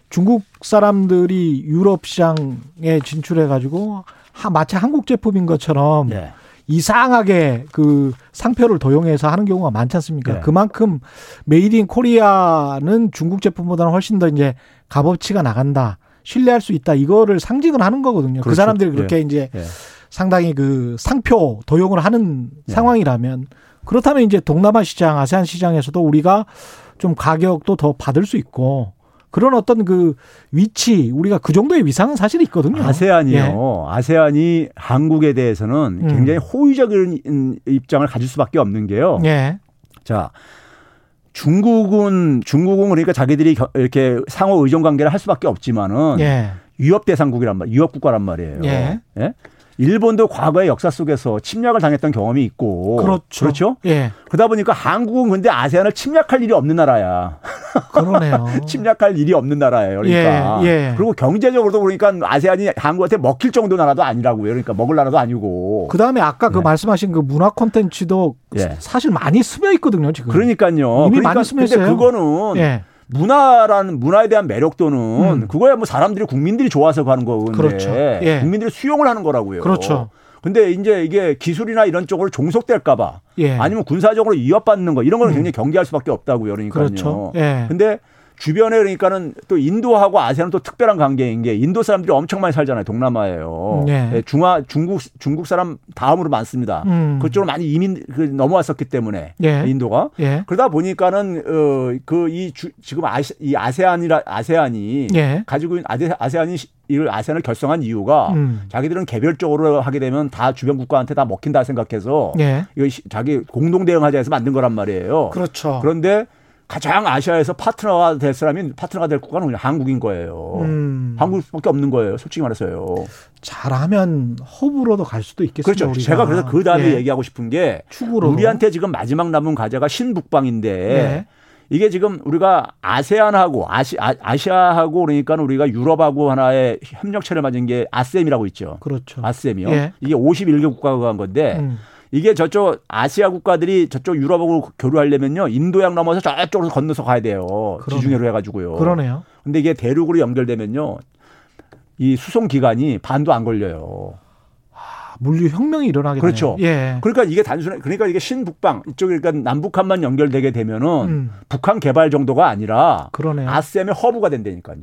중국 사람들이 유럽 시장에 진출해 가지고 마치 한국 제품인 것처럼 예. 이상하게 그 상표를 도용해서 하는 경우가 많지 않습니까? 네. 그만큼 made in Korea는 중국 제품보다는 훨씬 더 이제 값어치가 나간다. 신뢰할 수 있다. 이거를 상징을 하는 거거든요. 그 그렇죠. 사람들이 그렇게 이제 예. 상당히 그 상표 도용을 하는 네. 상황이라면 그렇다면 이제 동남아 시장, 아세안 시장에서도 우리가 좀 가격도 더 받을 수 있고 그런 어떤 그 위치 우리가 그 정도의 위상은 사실 있거든요. 아세안이요. 아세안이 한국에 대해서는 음. 굉장히 호의적인 입장을 가질 수밖에 없는 게요. 예. 자, 중국은 중국은 그러니까 자기들이 겨- 이렇게 상호 의존 관계를 할 수밖에 없지만은 예. 위협 대상국이란 말, 위협 국가란 말이에요. 예. 예? 일본도 과거의 역사 속에서 침략을 당했던 경험이 있고 그렇죠. 그렇죠? 예. 그러다 보니까 한국은 근데 아세안을 침략할 일이 없는 나라야. 그러네요. 침략할 일이 없는 나라예요. 그러니까. 예, 예. 그리고 경제적으로도 그러니까 아세안이 한국한테 먹힐 정도 나라도 아니라고요. 그러니까 먹을 나라도 아니고. 그 다음에 아까 그 네. 말씀하신 그 문화 콘텐츠도 예. 사실 많이 스며 있거든요, 지금. 그러니까요. 이미 그러니까 많이 스며 근데 있어요. 그거는 예. 문화라는 문화에 대한 매력도는 음. 그거야 뭐 사람들이 국민들이 좋아서 가는 거건데 그렇죠. 예. 국민들이 수용을 하는 거라고요. 그렇죠. 근데 이제 이게 기술이나 이런 쪽으로 종속될까봐 예. 아니면 군사적으로 위협받는 거 이런 거는 음. 굉장히 경계할 수밖에 없다고요. 그러니까요. 그렇죠. 예. 근데 주변에 그러니까는 또 인도하고 아세안은 또 특별한 관계인 게 인도 사람들이 엄청 많이 살잖아요. 동남아에요. 네. 예, 중화 중국 중국 사람 다음으로 많습니다. 음. 그쪽으로 많이 이민 그 넘어왔었기 때문에 예. 인도가 예. 그러다 보니까는 어 그이 지금 아시, 이 아세안이라 아세안이 예. 가지고 있는 아세, 아세안이 시- 이걸 아세안을 결성한 이유가 음. 자기들은 개별적으로 하게 되면 다 주변 국가한테 다 먹힌다 생각해서 예. 이거 시- 자기 공동 대응하자 해서 만든 거란 말이에요. 그렇죠. 그런데 가장 아시아에서 파트너가 될 사람이 파트너가 될 국가는 그냥 한국인 거예요. 음. 한국밖에 없는 거예요. 솔직히 말해서요. 잘하면 허브로도 갈 수도 있겠습니다. 그렇죠. 우리가. 제가 그래서 그 다음에 예. 얘기하고 싶은 게 축으로 우리한테 지금 마지막 남은 과제가 신북방인데 예. 이게 지금 우리가 아세안하고 아시, 아, 아시아하고 그러니까 우리가 유럽하고 하나의 협력체를 맺은 게 아셈이라고 있죠. 그렇죠. 아셈이요. 예. 이게 51개 국가가 한 건데 음. 이게 저쪽 아시아 국가들이 저쪽 유럽하고 교류하려면요 인도양 넘어서 저쪽으로 건너서 가야 돼요. 그러네. 지중해로 해가지고요. 그러네요. 근데 이게 대륙으로 연결되면요 이 수송 기간이 반도 안 걸려요. 아, 물류 혁명이 일어나게 그렇죠. 예. 그러니까 이게 단순해. 그러니까 이게 신북방 이쪽 그러니까 남북한만 연결되게 되면은 음. 북한 개발 정도가 아니라 그러네요. 아셈의 허브가 된다니까요.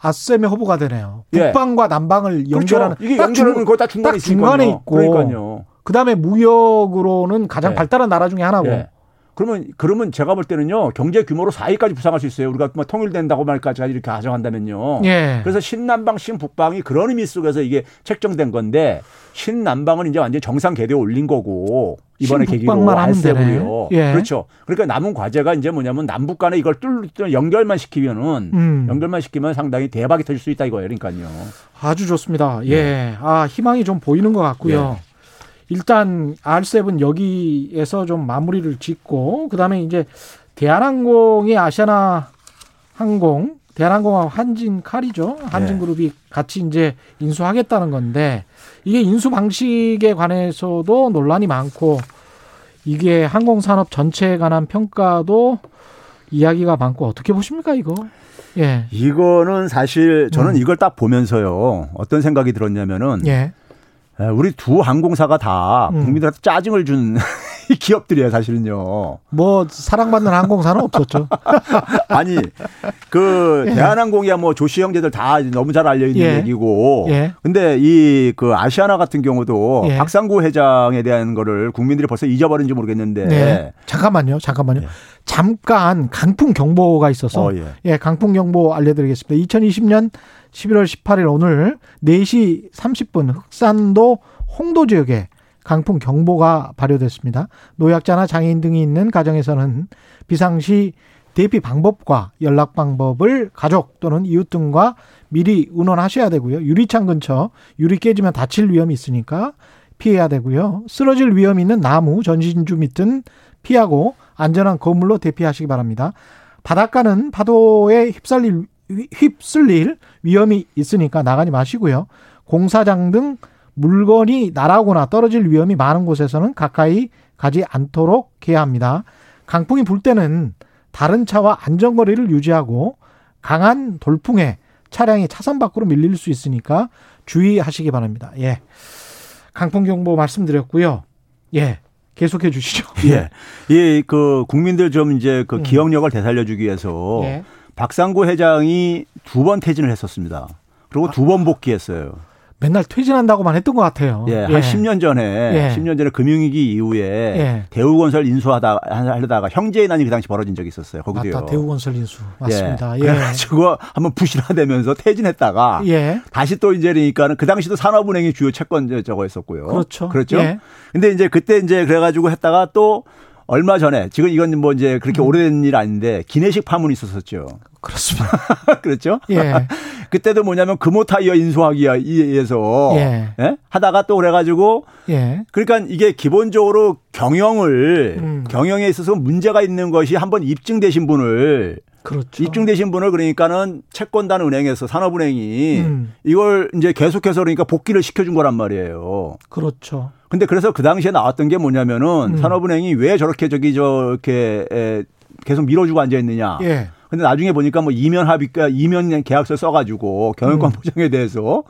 아셈의 허브가 되네요. 예. 북방과 남방을 연결하는 그렇죠. 이게 딱 연결하는 중- 거다 중간에. 중간에 있고. 그러니까요. 그다음에 무역으로는 가장 예. 발달한 나라 중에 하나고. 예. 그러면 그러면 제가 볼 때는요 경제 규모로 4위까지 부상할 수 있어요. 우리가 뭐 통일된다고 말까지 이렇게 가정한다면요. 예. 그래서 신남방, 신북방이 그런 의미 속에서 이게 책정된 건데 신남방은 이제 완전 정상 궤도에 올린 거고 이번에 계기로. 알세고요. 예. 그렇죠. 그러니까 남은 과제가 이제 뭐냐면 남북 간에 이걸 뚫 뚫- 연결만 시키면은 음. 연결만 시키면 상당히 대박이 터질 수 있다 이거예요. 그러니까요. 아주 좋습니다. 예. 네. 아, 희망이 좀 보이는 것 같고요. 일단 R7 여기에서 좀 마무리를 짓고 그다음에 이제 대한항공이 아시아나 항공 대한항공하고 한진칼이죠. 한진그룹이 같이 이제 인수하겠다는 건데 이게 인수 방식에 관해서도 논란이 많고 이게 항공산업 전체에 관한 평가도 이야기가 많고 어떻게 보십니까 이거? 예. 이거는 사실 저는 음. 이걸 딱 보면서요 어떤 생각이 들었냐면은 예. 에, 우리 두 항공사가 다 음. 국민들한테 짜증을 준 이 기업들이에요 사실은요. 뭐 사랑받는 항공사는 없었죠. 아니 그 예. 대한항공이야 뭐 조씨 형제들 다 너무 잘 알려 있는 예. 얘기고. 예. 근데 이 그 아시아나 같은 경우도 예. 박상구 회장에 대한 거를 국민들이 벌써 잊어버린지 모르겠는데. 네. 잠깐만요. 잠깐만요. 예. 잠깐 강풍 경보가 있어서 어, 예. 예, 강풍 경보 알려드리겠습니다. 2020년 11월 18일 오늘 4시 30분 흑산도 홍도 지역에 강풍 경보가 발효됐습니다. 노약자나 장애인 등이 있는 가정에서는 비상시 대피 방법과 연락 방법을 가족 또는 이웃 등과 미리 의논하셔야 되고요. 유리창 근처 유리 깨지면 다칠 위험이 있으니까 피해야 되고요. 쓰러질 위험이 있는 나무, 전신주 밑은 피하고 안전한 건물로 대피하시기 바랍니다. 바닷가는 파도에 휩쓸릴, 휩쓸릴 위험이 있으니까 나가지 마시고요. 공사장 등 물건이 날아오거나 떨어질 위험이 많은 곳에서는 가까이 가지 않도록 해야 합니다. 강풍이 불 때는 다른 차와 안전거리를 유지하고 강한 돌풍에 차량이 차선 밖으로 밀릴 수 있으니까 주의하시기 바랍니다. 예. 강풍 경보 말씀드렸고요. 예. 계속해 주시죠. 예. 이그 국민들 좀 이제 그 음. 기억력을 되살려 주기 위해서 예. 박상구 회장이 두 번 퇴진을 했었습니다. 그리고 두 번 복귀했어요. 맨날 퇴진한다고만 했던 것 같아요. 예, 한 10년 전에 예. 10년 전에 금융위기 이후에 예. 대우건설 인수하다 하려다가 형제의 난이 그 당시 벌어진 적이 있었어요. 거기도요. 맞다. 대우건설 인수. 맞습니다. 예. 그래가지고 한번 부실화되면서 퇴진했다가 예. 다시 또 이제 그러니까는 그 당시도 산업은행이 주요 채권 저거 했었고요. 그렇죠. 그렇죠. 예. 근데 이제 그때 이제 그래가지고 했다가 또 얼마 전에 지금 이건 뭐 이제 그렇게 음. 오래된 일 아닌데 기내식 파문이 있었었죠. 그렇습니다. 그렇죠? 예. 그때도 뭐냐면 금호 타이어 인수하기에 의해서 예. 예? 하다가 또 그래가지고 예. 그러니까 이게 기본적으로 경영을 음. 경영에 있어서 문제가 있는 것이 한번 입증되신 분을 그렇죠. 입증되신 분을 그러니까는 채권단 은행에서 산업은행이 음. 이걸 이제 계속해서 그러니까 복귀를 시켜준 거란 말이에요. 그렇죠. 근데 그래서 그 당시에 나왔던 게 뭐냐면은 음. 산업은행이 왜 저렇게 저기 저렇게 에, 계속 밀어주고 앉아 있느냐. 예. 근데 나중에 보니까 뭐 이면 합의가 이면 계약서 써가지고 경영권 음. 보장에 대해서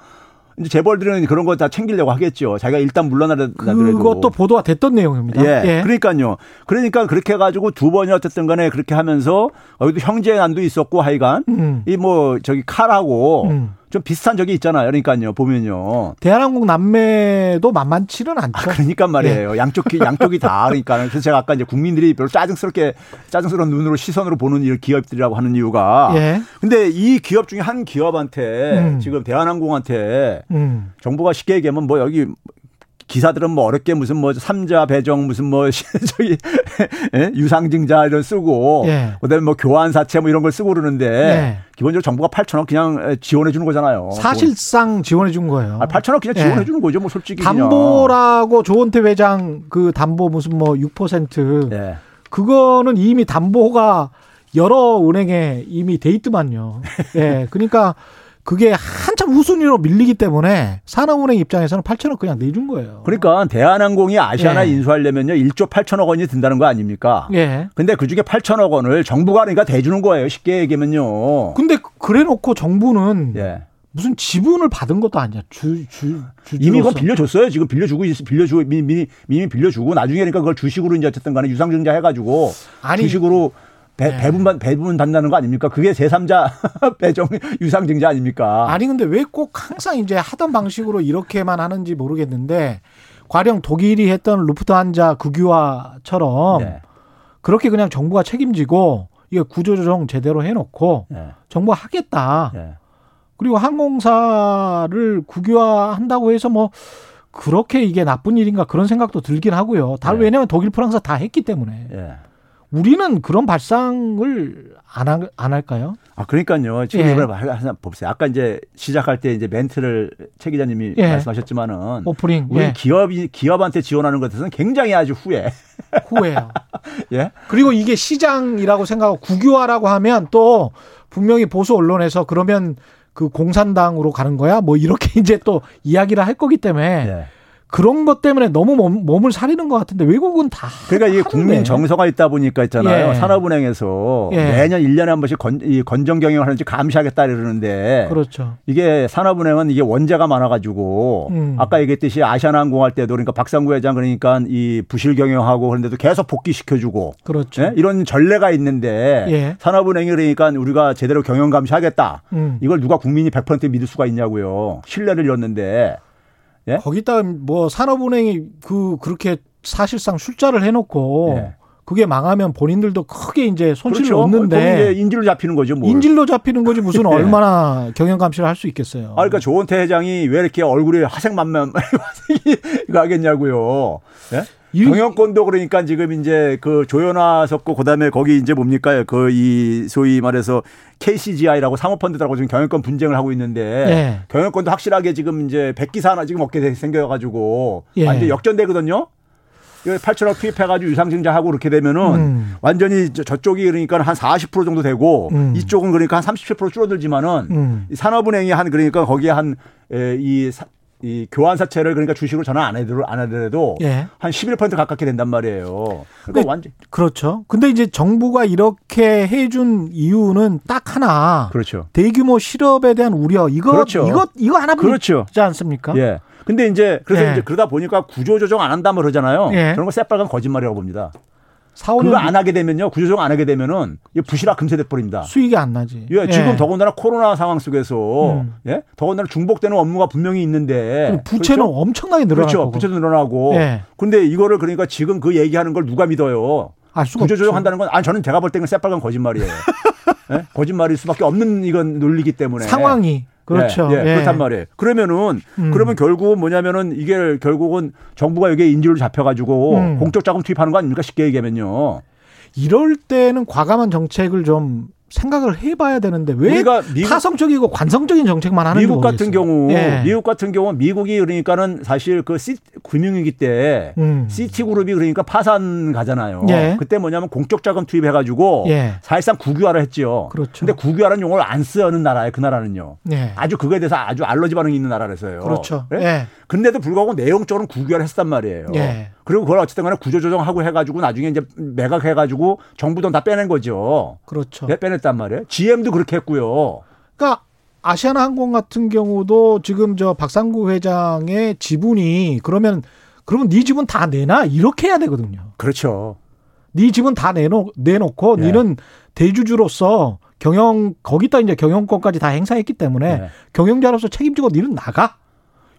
이제 재벌들은 그런 거 다 챙기려고 하겠죠. 자기가 일단 물러나더라도 그것도 보도가 됐던 내용입니다. 예. 그러니까요. 그러니까 그렇게 해가지고 두 번이 어쨌든 간에 그렇게 하면서 여기도 형제 난도 있었고 하여간 음. 이뭐 저기 칼하고 음. 좀 비슷한 적이 있잖아요. 그러니까요. 보면요. 대한항공 남매도 만만치는 않죠. 아, 그러니까 말이에요. 양쪽이 양쪽이 다 그러니까 그래서 제가 아까 이제 국민들이 별로 짜증스럽게 짜증스러운 눈으로 시선으로 보는 이 기업들이라고 하는 이유가 예. 근데 이 기업 중에 한 기업한테 음. 지금 대한항공한테 음. 정부가 쉽게 얘기하면 뭐 여기 기사들은 뭐 어렵게 무슨 뭐 삼자 배정 무슨 뭐 저기 예? 유상증자 이런 쓰고 예. 그다음에 뭐 교환 사채 뭐 이런 걸 쓰고 그러는데 예. 기본적으로 정부가 8천억 그냥 지원해 주는 거잖아요. 사실상 지원해 준 거예요. 아, 8천억 그냥 예. 지원해 주는 거죠. 뭐 솔직히 그냥. 담보라고 조원태 회장 그 담보 무슨 뭐 6% 예. 그거는 이미 담보가 여러 은행에 이미 돼 있더만요. 예. 그러니까 그게 한참 후순위로 밀리기 때문에 산업은행 입장에서는 8천억 그냥 내준 거예요. 그러니까 대한항공이 아시아나 예. 인수하려면요 1조 8천억 원이 든다는 거 아닙니까? 예. 근데 그 중에 8천억 원을 정부가 그러니까 대주는 거예요. 쉽게 얘기하면요. 근데 그래 놓고 정부는 예. 무슨 지분을 받은 것도 아니야. 주, 주, 주. 이미 그건 빌려줬어요. 지금 빌려주고 있, 빌려주고 이미, 이미, 이미 빌려주고 나중에 그러니까 그걸 주식으로 이제 어쨌든 간에 유상증자 해가지고 아니, 주식으로 배, 네. 배분 받- 배분 받는다는 거 아닙니까? 그게 제3자 배정 유상증자 아닙니까? 아니 근데 왜 꼭 항상 이제 하던 방식으로 이렇게만 하는지 모르겠는데 과령 독일이 했던 루프트한자 국유화처럼 네. 그렇게 그냥 정부가 책임지고 이게 구조조정 제대로 해놓고 예. 정부가 하겠다. 예. 그리고 항공사를 국유화한다고 해서 뭐 그렇게 이게 나쁜 일인가 그런 생각도 들긴 하고요. 다 네. 왜냐하면 독일, 프랑스 다 했기 때문에 예. 우리는 그런 발상을 안, 하, 안 할까요? 아 그러니까요. 지금 예. 이걸 하나 보세요. 아까 이제 시작할 때 이제 멘트를 최 기자님이 예. 말씀하셨지만은 오프닝 우리 예, 기업이 기업한테 지원하는 것에서는 굉장히 아주 후회. 후회요. 예. 그리고 이게 시장이라고 생각하고 국유화라고 하면 또 분명히 보수 언론에서 그러면 그 공산당으로 가는 거야? 뭐 이렇게 이제 또 이야기를 할 거기 때문에 예. 그런 것 때문에 너무 몸, 몸을 사리는 것 같은데 외국은 다 그러니까 이게. 국민 정서가 있다 보니까 있잖아요. 예. 산업은행에서 예. 매년 1년에 한 번씩 건, 이 건정 경영을 하는지 감시하겠다 이러는데 그렇죠. 이게 산업은행은 이게 원자가 많아 가지고 음. 아까 얘기했듯이 아시아나항공 할 때도 그러니까 박상구 회장 그러니까 이 부실 경영하고 그런데도 계속 복귀시켜 주고 그렇죠. 예? 이런 전례가 있는데 예. 산업은행이 그러니까 우리가 제대로 경영 감시하겠다. 음. 이걸 누가 국민이 100% 믿을 수가 있냐고요. 신뢰를 잃었는데 예? 거기다 뭐 산업은행이 그 그렇게 사실상 술자를 해놓고 예. 그게 망하면 본인들도 크게 이제 손실을 그렇죠. 얻는데 인질로 잡히는 거죠. 뭘. 인질로 잡히는 거지 무슨 예. 얼마나 경영 감시를 할 수 있겠어요. 아, 그러니까 조원태 회장이 왜 이렇게 얼굴에 화색만만 화색이 가겠냐고요. 예? 이- 경영권도 그러니까 지금 이제 그 조현아 섰고 그다음에 거기 이제 뭡니까 그 이 소위 말해서 KCGI라고 사모펀드라고 지금 경영권 분쟁을 하고 있는데 예. 경영권도 확실하게 지금 이제 백기사 하나 지금 얻게 생겨가지고 예. 완전 역전되거든요. 8천억 투입해가지고 유상증자하고 그렇게 되면은 음. 완전히 저- 저쪽이 그러니까 한 40% 정도 되고 음. 이쪽은 그러니까 한 37% 줄어들지만은 음. 이 산업은행이 한 그러니까 거기에 한이 이 교환 사채를 그러니까 주식으로 전환 안 해도 안 하더라도 예. 한 11% 가깝게 된단 말이에요. 그러니까 완전 그렇죠. 근데 이제 정부가 이렇게 해준 이유는 딱 하나. 그렇죠. 대규모 실업에 대한 우려. 이거 그렇죠. 이거 이거 하나 그렇죠. 않습니까? 예. 근데 이제 그래서 예. 이제 그러다 보니까 구조 조정 안 한다면 그러잖아요. 예. 그런 거 새빨간 거짓말이라고 봅니다. 4, 5년 그거 안 하게 되면요. 구조 조정 안 하게 되면은 이 부실화 금세 돼 버립니다. 수익이 안 나지. 예, 지금 예. 더군다나 코로나 상황 속에서 음. 예? 더군다나 중복되는 업무가 분명히 있는데 부채는 그렇죠? 엄청나게 늘어날 그렇죠. 부채도 늘어나고. 예. 근데 이거를 그러니까 지금 그 얘기하는 걸 누가 믿어요? 알 수가 구조 없죠. 조정한다는 건 아니 저는 제가 볼 때는 새빨간 거짓말이에요. 예? 거짓말일 수밖에 없는 이건 논리기 때문에 상황이 그렇죠. 예, 예, 예. 그렇단 말이에요. 그러면은 음. 그러면 결국은 뭐냐면은 이게 결국은 정부가 여기에 인질로 잡혀가지고 음. 공적 자금 투입하는 거 아닙니까? 쉽게 얘기하면요. 이럴 때는 과감한 정책을 좀 생각을 해봐야 되는데 왜 우리가 미국- 타성적이고 관성적인 정책만 하는지 미국 같은. 경우 예. 미국 같은 경우는 미국이 그러니까는 사실 그 시, 금융위기 때 음. 시티그룹이 그러니까 파산 가잖아요. 예. 그때 뭐냐면 공적 자금 투입해가지고 예. 사실상 국유화를 했죠. 그렇죠. 근데 국유화라는 용어를 안 쓰는 나라예요. 그 나라는요. 예. 아주 그거에 대해서 아주 알러지 반응이 있는 나라라서요. 그렇죠. 예? 예. 근데도 불구하고 내용적으로는 국유화를 했단 말이에요. 예. 그리고 그걸 어쨌든 간에 구조조정하고 해가지고 나중에 이제 매각해가지고 정부 돈 다 빼낸 거죠. 그렇죠. 네, 빼냈단 말이에요. GM도 그렇게 했고요. 그러니까 아시아나항공 같은 경우도 지금 저 박상구 회장의 지분이 그러면 그러면 네 지분 다 내놔 이렇게 해야 되거든요. 그렇죠. 네 지분 다 내놓 내놓고 예. 너는 대주주로서 경영 거기다 이제 경영권까지 다 행사했기 때문에 네. 경영자로서 책임지고 너는 나가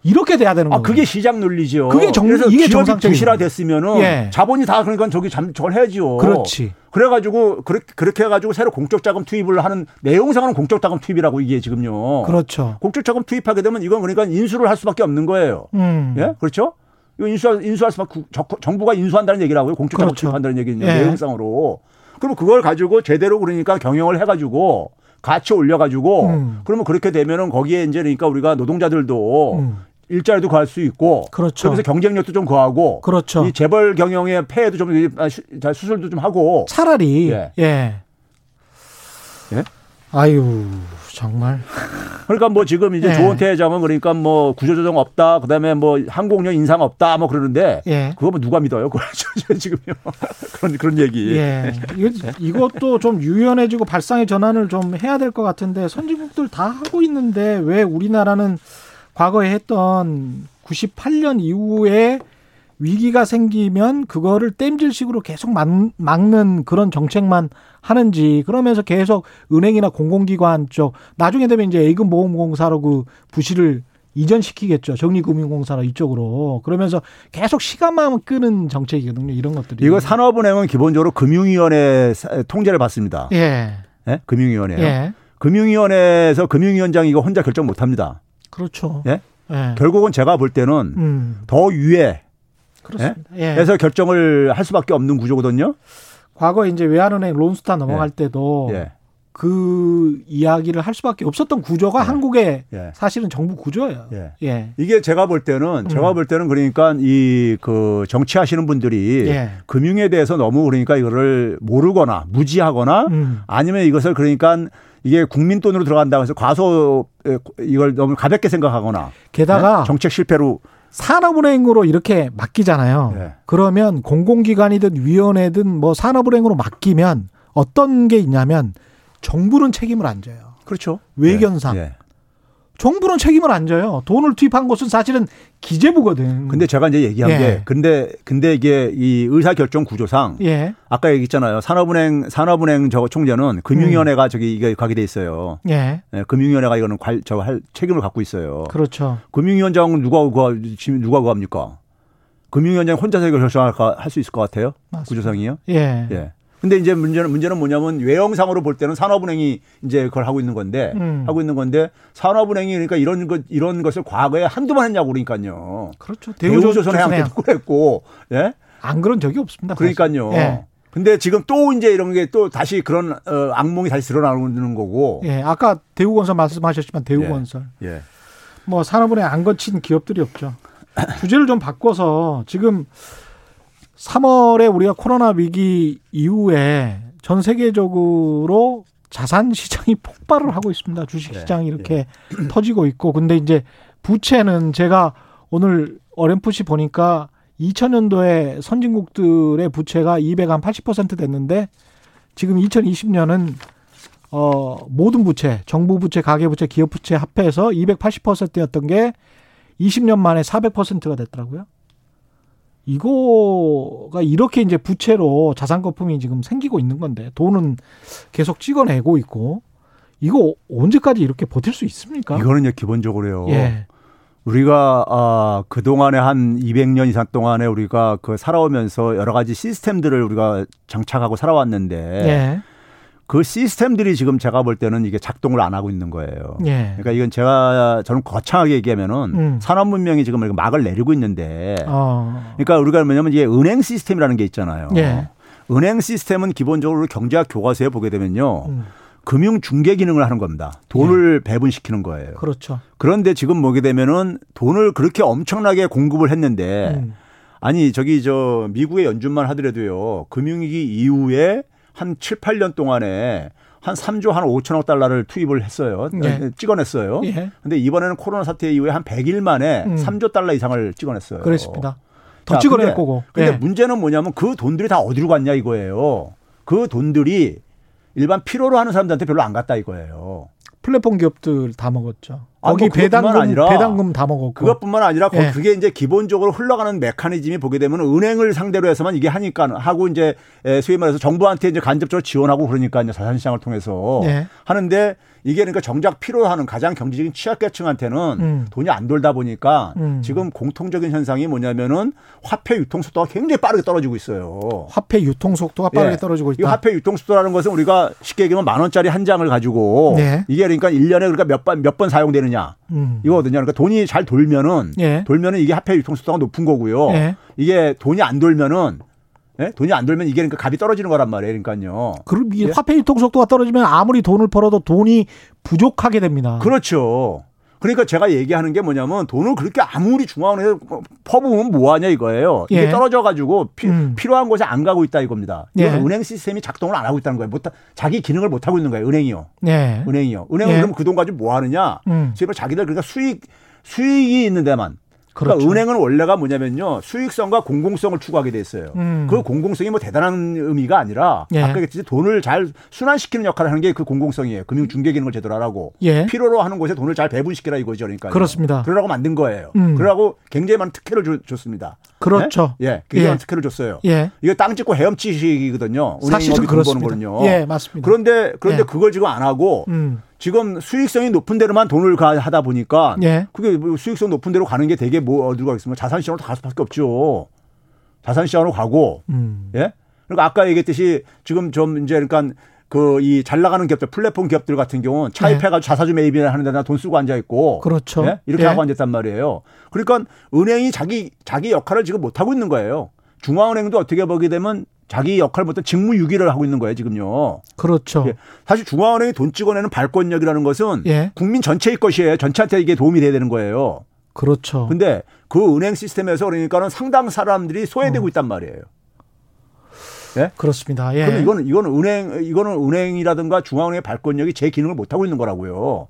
이렇게 돼야 되는 아, 거예요. 그게 시장 논리죠. 그게 정- 그래서 이게 정상적인 부실화 됐으면은 예. 자본이 다 그러니까 저기 잠 저걸 해야지요. 그렇지. 그래가지고 그렇게 그렇게 해가지고 새로 공적 자금 투입을 하는 내용상으로는 공적 자금 투입이라고 이게 지금요. 그렇죠. 공적 자금 투입하게 되면 이건 그러니까 인수를 할 수밖에 없는 거예요. 음. 예, 그렇죠? 이거 인수 인수할 수밖에 정부가 인수한다는 얘기라고요. 공적 자금 그렇죠. 투입한다는 얘기는 예. 내용상으로. 그럼 그걸 가지고 제대로 그러니까 경영을 해가지고 가치 올려가지고 음. 그러면 그렇게 되면은 거기에 이제 그러니까 우리가 노동자들도 음. 일자리도 구할 수 있고 그렇죠. 그러면서 경쟁력도 좀 구하고 그렇죠. 이 재벌 경영의 폐해도 좀 아, 수- 수술도 좀 하고 차라리 예. 예. 예? 아유 정말 그러니까 뭐 지금 이제 예. 조원태 회장은 그러니까 뭐 구조조정 없다 그다음에 뭐 항공료 인상 없다 뭐 그러는데 예. 그거 뭐 누가 믿어요? 지금요 그런 그런 얘기. 예. 이것도 좀 유연해지고 발상의 전환을 좀 해야 될 것 같은데 선진국들 다 하고 있는데 왜 우리나라는 과거에 했던 98년 이후에 위기가 생기면 그거를 땜질식으로 계속 막, 막는 그런 정책만 하는지 그러면서 계속 은행이나 공공기관 쪽 나중에 되면 이제 예금 보험공사로 그 부실을 이전시키겠죠 정리금융공사로 이쪽으로 그러면서 계속 시간만 끄는 정책이거든요 이런 것들이 이거 산업은행은 기본적으로 금융위원회 사- 통제를 받습니다. 예. 예? 금융위원회요. 예. 금융위원회에서 금융위원장이 이거 혼자 결정 못 합니다. 그렇죠. 예? 예. 결국은 제가 볼 때는 음. 더 위에 그렇습니다. 예. 해서 결정을 할 수밖에 없는 구조거든요. 과거 이제 외환은행 론스타 넘어갈 때도 예. 그 이야기를 할 수밖에 없었던 구조가 예. 한국의 예. 사실은 정부 구조예요. 예. 예. 이게 제가 볼 때는 제가 음. 볼 때는 그러니까 이 그 정치하시는 분들이 예. 금융에 대해서 너무 그러니까 이거를 모르거나 무지하거나 음. 아니면 이것을 그러니까 이게 국민 돈으로 들어간다고 해서 과소 에, 이걸 너무 가볍게 생각하거나 게다가 네? 정책 실패로 산업은행으로 이렇게 맡기잖아요. 예. 그러면 공공기관이든 위원회든 뭐 산업은행으로 맡기면 어떤 게 있냐면 정부는 책임을 안 져요. 그렇죠. 외견상. 예. 예. 정부는 책임을 안 져요. 돈을 투입한 것은 사실은 기재부거든. 근데 제가 이제 얘기한 예. 게 근데 근데 이게 이 의사 결정 구조상 예. 아까 얘기했잖아요. 산업은행 산업은행 저 총재는 금융위원회가 저기 이게 가게 돼 있어요. 예. 예, 금융위원회가 이거는 관, 저할 책임을 갖고 있어요. 그렇죠. 금융위원장은 누가 지금 누가 구합니까? 금융위원장 혼자서 이걸 결정할 수 있을 것 같아요? 맞습니다. 구조상이요? 예. 예. 근데 이제 문제는 문제는 뭐냐면 외형상으로 볼 때는 산업은행이 이제 그걸 하고 있는 건데 음. 하고 있는 건데 산업은행이 그러니까 이런 것 이런 것을 과거에 한두 번 했냐고 그러니까요. 그렇죠. 대우조선해양 대우조선해양 때도 그랬고 예. 안 그런 적이 없습니다. 그러니까요. 예. 근데 지금 또 이제 이런 게 또 다시 그런 어, 악몽이 다시 드러나는 거고. 예. 아까 대우건설 말씀하셨지만 대우건설 예. 뭐 산업은행 안 거친 기업들이 없죠. 주제를 좀 바꿔서 지금 3월에 우리가 코로나 위기 이후에 전 세계적으로 자산 시장이 폭발을 하고 있습니다. 주식 네, 시장이 이렇게 터지고 있고 근데 이제 부채는 제가 오늘 어렴풋이 보니까 2000년도에 선진국들의 부채가 280% 됐는데 지금 2020년은 어 모든 부채, 정부 부채, 가계 부채, 기업 부채 합해서 280%였던 게 20년 만에 400%가 됐더라고요. 이거가 이렇게 이제 부채로 자산 거품이 지금 생기고 있는 건데 돈은 계속 찍어내고 있고 이거 언제까지 이렇게 버틸 수 있습니까? 이거는요 기본적으로요. 예. 우리가 아, 그 동안에 한 200년 이상 동안에 우리가 그 살아오면서 여러 가지 시스템들을 우리가 장착하고 살아왔는데 예. 그 시스템들이 지금 제가 볼 때는 이게 작동을 안 하고 있는 거예요. 예. 그러니까 이건 제가 저는 거창하게 얘기하면은 음. 산업 문명이 지금 막을 내리고 있는데 어. 그러니까 우리가 뭐냐면 이게 은행 시스템이라는 게 있잖아요. 예. 은행 시스템은 기본적으로 경제학 교과서에 보게 되면요. 음. 금융 중개 기능을 하는 겁니다. 돈을 배분시키는 거예요. 그렇죠. 그런데 지금 보게 되면은 돈을 그렇게 엄청나게 공급을 했는데 음. 아니 저기 저 미국의 연준만 하더라도요. 금융위기 이후에 한 7, 8년 동안에 한 3조 한 5천억 달러를 투입을 했어요. 예. 찍어냈어요. 예. 근데 이번에는 코로나 사태 이후에 한 100일 만에 음. 3조 달러 이상을 찍어냈어요. 그렇습니다. 더 자, 찍어낼 근데- 거고. 근데 예. 문제는 뭐냐면 그 돈들이 다 어디로 갔냐 이거예요. 그 돈들이 일반 필요로 하는 사람들한테 별로 안 갔다 이거예요. 플랫폼 기업들 다 먹었죠. 아, 거기 뭐 그것뿐만 배당금 아니라 배당금 다 먹었고. 그것뿐만 아니라 거- 예. 그게 이제 기본적으로 흘러가는 메커니즘이 보게 되면 은행을 상대로 해서만 이게 하니까 하고 이제 에, 소위 말해서 정부한테 이제 간접적으로 지원하고 그러니까 이제 자산시장을 통해서 예. 하는데 이게 그러니까 정작 필요하는 가장 경제적인 취약계층한테는 음. 돈이 안 돌다 보니까 음. 지금 공통적인 현상이 뭐냐면은 화폐 유통 속도가 굉장히 빠르게 떨어지고 있어요. 화폐 유통 속도가 빠르게 예. 떨어지고 이 있다. 화폐 유통 속도라는 것은 우리가 쉽게 얘기하면 만 원짜리 한 장을 가지고 네. 이게 그러니까 일년에 그러니까 몇 번 몇 번 사용되느냐 음. 이거거든요. 그러니까 돈이 잘 돌면은 예. 돌면은 이게 화폐 유통 속도가 높은 거고요. 예. 이게 돈이 안 돌면은 예? 돈이 안 돌면 이게 그러니까 값이 떨어지는 거란 말이에요. 그러니까요. 그럼 이 예? 화폐 유통 속도가 떨어지면 아무리 돈을 벌어도 돈이 부족하게 됩니다. 그렇죠. 그러니까 제가 얘기하는 게 뭐냐면 돈을 그렇게 아무리 중앙은행에서 퍼부으면 뭐하냐 이거예요. 이게 예. 떨어져가지고 피, 음. 필요한 곳에 안 가고 있다 이겁니다. 예. 은행 시스템이 작동을 안 하고 있다는 거예요. 못, 하- 자기 기능을 못 하고 있는 거예요. 은행이요. 예. 은행이요. 은행은 예. 그럼 그 돈 가지고 뭐 하느냐? 음. 제발 자기들 그러니까 수익 수익이 있는 데만. 그러니까 그렇죠. 은행은 원래가 뭐냐면요 수익성과 공공성을 추구하게 돼 있어요. 음. 그 공공성이 뭐 대단한 의미가 아니라 예. 아까 얘기했듯이 돈을 잘 순환시키는 역할을 하는 게 그 공공성이에요. 금융 중개 기능을 제대로 하라고 예. 필요로 하는 곳에 돈을 잘 배분시키라 이거죠. 그러니까 그렇습니다. 그러라고 만든 거예요. 음. 그러라고 굉장히 많은 특혜를 주- 줬습니다. 그렇죠. 예, 예 굉장히 많은 예. 특혜를 줬어요. 예. 이거 땅 찍고 헤엄치식이거든요. 사실은 그렇습니다. 거는요. 예, 맞습니다. 그런데 그런데 예. 그걸 지금 안 하고 음. 지금 수익성이 높은 데로만 돈을 가, 하다 보니까 예. 그게 뭐 수익성 높은 데로 가는 게 되게 뭐 어디로 가겠습니까? 자산 시장으로 갈 수밖에 없죠. 자산 시장으로 가고 음. 예. 그러니까 아까 얘기했듯이 지금 좀 이제 그러니까 그 이 잘 나가는 기업들 플랫폼 기업들 같은 경우는 차입해가지고 자사주 매입이나 하는 데나 돈 쓰고 앉아 있고 예. 그렇죠. 예? 이렇게 예. 하고 앉았단 말이에요. 그러니까 은행이 자기 자기 역할을 지금 못 하고 있는 거예요. 중앙은행도 어떻게 보게 되면 자기 역할 못한 직무유기를 하고 있는 거예요 지금요. 그렇죠. 예. 사실 중앙은행이 돈 찍어내는 발권력이라는 것은 예. 국민 전체의 것이에요. 전체한테 이게 도움이 돼야 되는 거예요. 그렇죠. 근데 그 은행 시스템에서 그러니까는 상당 사람들이 소외되고 어. 있단 말이에요. 예? 그렇습니다. 예. 그러면 이거는 이거는 은행 이거는 은행이라든가 중앙은행의 발권력이 제 기능을 못 하고 있는 거라고요.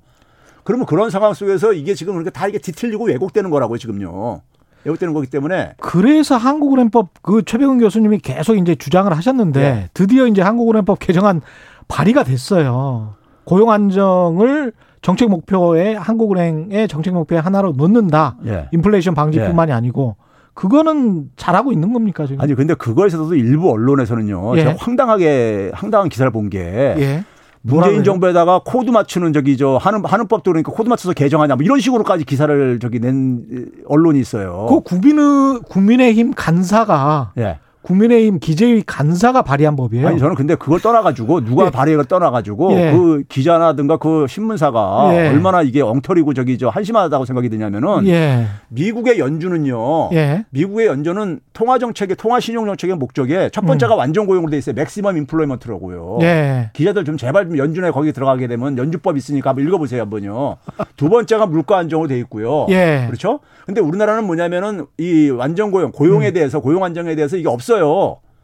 그러면 그런 상황 속에서 이게 지금 그렇게 다 이게 뒤틀리고 왜곡되는 거라고요, 지금요. 왜곡되는 거기 때문에 그래서 한국은행법 그 최병훈 교수님이 계속 이제 주장을 하셨는데 예. 드디어 이제 한국은행법 개정안 발의가 됐어요. 고용 안정을 정책 목표에 한국은행의 정책 목표에 하나로 넣는다. 예. 인플레이션 방지뿐만이 아니고 그거는 잘하고 있는 겁니까 지금? 아니 근데 그거에서도 일부 언론에서는요. 예. 제가 황당하게 황당한 기사를 본게 예. 문재인? 정부에다가 코드 맞추는 저기 저 하는 하는 법도 그러니까 코드 맞춰서 개정하냐 뭐 이런 식으로까지 기사를 저기 낸 언론이 있어요. 그 국민의 국민의힘 간사가 예. 국민의힘 기재위 간사가 발의한 법이에요. 아니 저는 근데 그걸 떠나가지고 누가 예. 발의를 떠나가지고 예. 그 기자라든가 그 신문사가 예. 얼마나 이게 엉터리고 저기 저 한심하다고 생각이 드냐면은 예. 미국의 연준은요. 예. 미국의 연준은 통화 정책의 통화 신용 정책의 목적에 첫 번째가 완전 고용으로 돼 있어요. maximum employment라고요. 음. 예. 기자들 좀 제발 좀 연준에 거기 들어가게 되면 연준법 있으니까 한번 읽어보세요 한번요. 두 번째가 물가 안정으로 돼 있고요. 예. 그렇죠? 근데 우리나라는 뭐냐면은 이 완전 고용, 음. 고용에 대해서 고용 안정에 대해서 이게 없어요.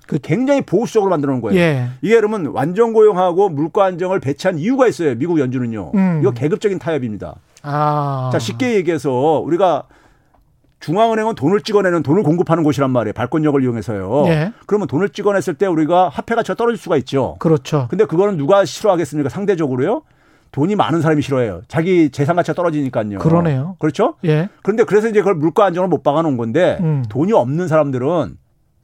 그 굉장히 보수적으로 만들어 놓은 거예요. 예. 이게 그러면 완전 고용하고 물가 안정을 배치한 이유가 있어요. 미국 연준은요. 음. 이거 계급적인 타협입니다. 아. 자, 쉽게 얘기해서 우리가 중앙은행은 돈을 찍어내는 돈을 공급하는 곳이란 말이에요. 발권력을 이용해서요. 예. 그러면 돈을 찍어냈을 때 우리가 화폐 가치가 떨어질 수가 있죠. 그렇죠. 근데 그거는 누가 싫어하겠습니까? 상대적으로요. 돈이 많은 사람이 싫어해요. 자기 재산 가치가 떨어지니까요. 그러네요. 그렇죠? 예. 그런데 그래서 이제 그걸 물가 안정을 못 박아 놓은 건데 음. 돈이 없는 사람들은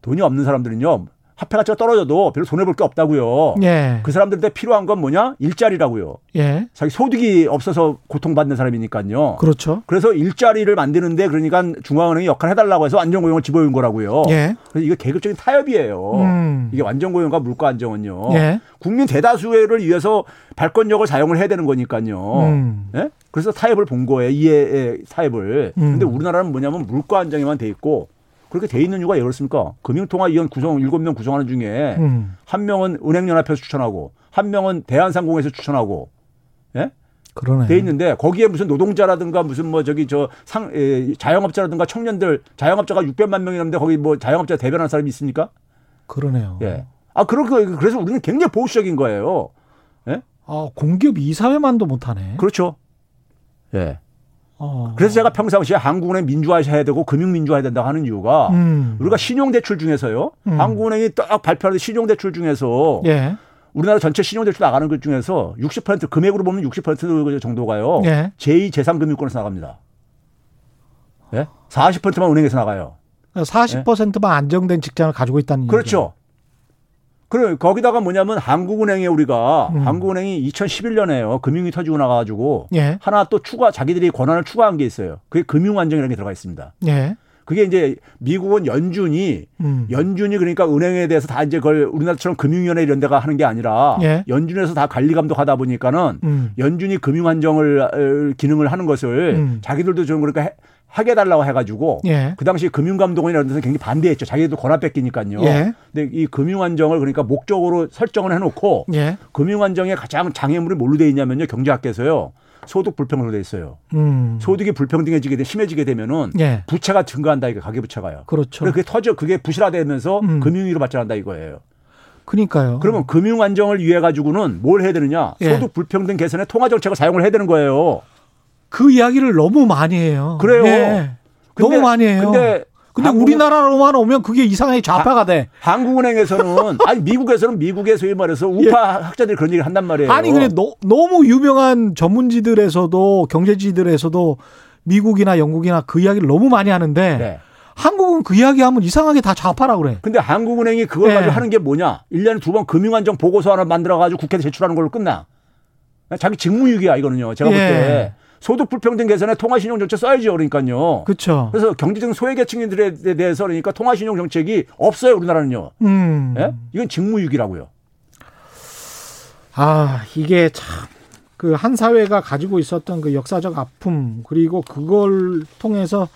돈이 없는 사람들은요. 화폐 가치가 떨어져도 별로 손해 볼 게 없다고요. 예. 그 사람들한테 필요한 건 뭐냐? 일자리라고요. 예. 자기 소득이 없어서 고통받는 사람이니까요. 그렇죠. 그래서 일자리를 만드는데 그러니까 중앙은행이 역할 해달라고 해서 안정고용을 집어온 거라고요. 예. 그래서 이게 계급적인 타협이에요. 음. 이게 완전고용과 물가 안정은요. 예. 국민 대다수를 위해서 발권력을 사용을 해야 되는 거니까요. 음. 예? 그래서 타협을 본 거예요. 이해의 타협을. 음. 근데 우리나라는 뭐냐면 물가 안정에만 돼 있고 그렇게 돼 있는 이유가 왜 그렇습니까? 금융통화위원 구성 일곱 명 구성하는 중에 음. 한 명은 은행연합회에서 추천하고 한 명은 대한상공에서 추천하고 예? 그러네. 돼 있는데 거기에 무슨 노동자라든가 무슨 뭐 저기 저상 자영업자라든가 청년들 자영업자가 600만 명이라는데 거기 뭐 자영업자 대변하는 사람이 있습니까? 그러네요. 예. 아 그렇게 그래서 우리는 굉장히 보수적인 거예요. 예? 아, 공기업 이사회만도 못하네. 그렇죠. 예. 어. 그래서 제가 평상시에 한국은행 민주화해야 되고 금융 민주화해야 된다고 하는 이유가 음. 우리가 신용대출 중에서요. 음. 한국은행이 딱 발표하는 신용대출 중에서 예. 우리나라 전체 신용대출 나가는 것 중에서 60% 금액으로 보면 60% 정도가요. 예. 제2 제3금융권에서 나갑니다. 예? 40%만 은행에서 나가요. 40%만 안정된 직장을 가지고 있다는 얘기죠. 그렇죠. 그래 거기다가 뭐냐면 한국은행에 우리가 음. 한국은행이 2011년에요 금융이 터지고 나가지고 예. 하나 또 추가 자기들이 권한을 추가한 게 있어요. 그게 금융안정이라는 게 들어가 있습니다. 예. 그게 이제 미국은 연준이 음. 연준이 그러니까 은행에 대해서 다 이제 그걸 우리나라처럼 금융위원회 이런 데가 하는 게 아니라 예. 연준에서 다 관리 감독하다 보니까는 음. 연준이 금융 안정을 어, 기능을 하는 것을 음. 자기들도 좀 그러니까 해, 하게 해달라고 해가지고 예. 그 당시 금융감독원이라는 데서 굉장히 반대했죠. 자기들도 권한 뺏기니까요. 예. 근데 이 금융 안정을 그러니까 목적으로 설정을 해놓고 예. 금융 안정에 가장 장애물이 뭘로 돼 있냐면요. 경제학계에서요. 소득 불평으로 돼 있어요. 음. 소득이 불평등해지게 되 심해지게 되면은 예. 부채가 증가한다 이거 가계 부채가요. 그렇죠. 그래 그게 터져 그게 부실화되면서 음. 금융위로 발전한다 이거예요. 그러니까요. 그러면 금융 안정을 위해 가지고는 뭘 해야 되느냐? 예. 소득 불평등 개선에 통화 정책을 사용을 해야 되는 거예요. 그 이야기를 너무 많이 해요. 그래요. 예. 근데- 너무 많이 해요. 근데 근데 한국은- 우리나라로만 오면 그게 이상하게 좌파가 돼. 한국은행에서는 아니 미국에서는 미국의 소위 말해서 우파 학자들이 그런 얘기를 한단 말이에요. 예. 아니 근데 너, 너무 유명한 전문지들에서도 경제지들에서도 미국이나 영국이나 그 이야기를 너무 많이 하는데 네. 한국은 그 이야기하면 이상하게 다 좌파라 그래. 근데 한국은행이 그걸 예. 가지고 하는 게 뭐냐? 1년에 두 번 금융안정 보고서 하나 만들어 가지고 국회에 제출하는 걸로 끝나. 자기 직무유기야 이거는요. 제가 볼 예. 때 소득 불평등 개선에 통화신용 정책 써야죠. 그러니까요. 그렇죠. 그래서 경제적 소외계층들에 대해서 그러니까 통화신용 정책이 없어요. 우리나라는요. 음. 예? 이건 직무유기라고요. 아, 이게 참, 그 한 사회가 가지고 있었던 그 역사적 아픔, 그리고 그걸 통해서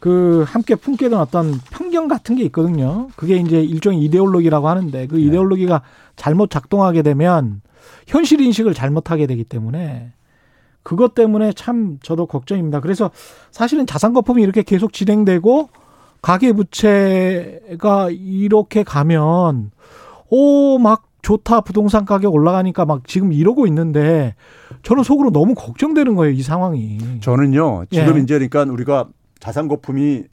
그 함께 품게 된 어떤 편견 같은 게 있거든요. 그게 이제 일종의 이데올로기라고 하는데 그 이데올로기가 잘못 작동하게 되면 현실 인식을 잘못하게 되기 때문에 그것 때문에 참 저도 걱정입니다. 그래서 사실은 자산 거품이 이렇게 계속 진행되고 가계 부채가 이렇게 가면 오 막 좋다 부동산 가격 올라가니까 막 지금 이러고 있는데 저는 속으로 너무 걱정되는 거예요 이 상황이. 저는요. 지금 예. 이제 그러니까 우리가 자산 거품이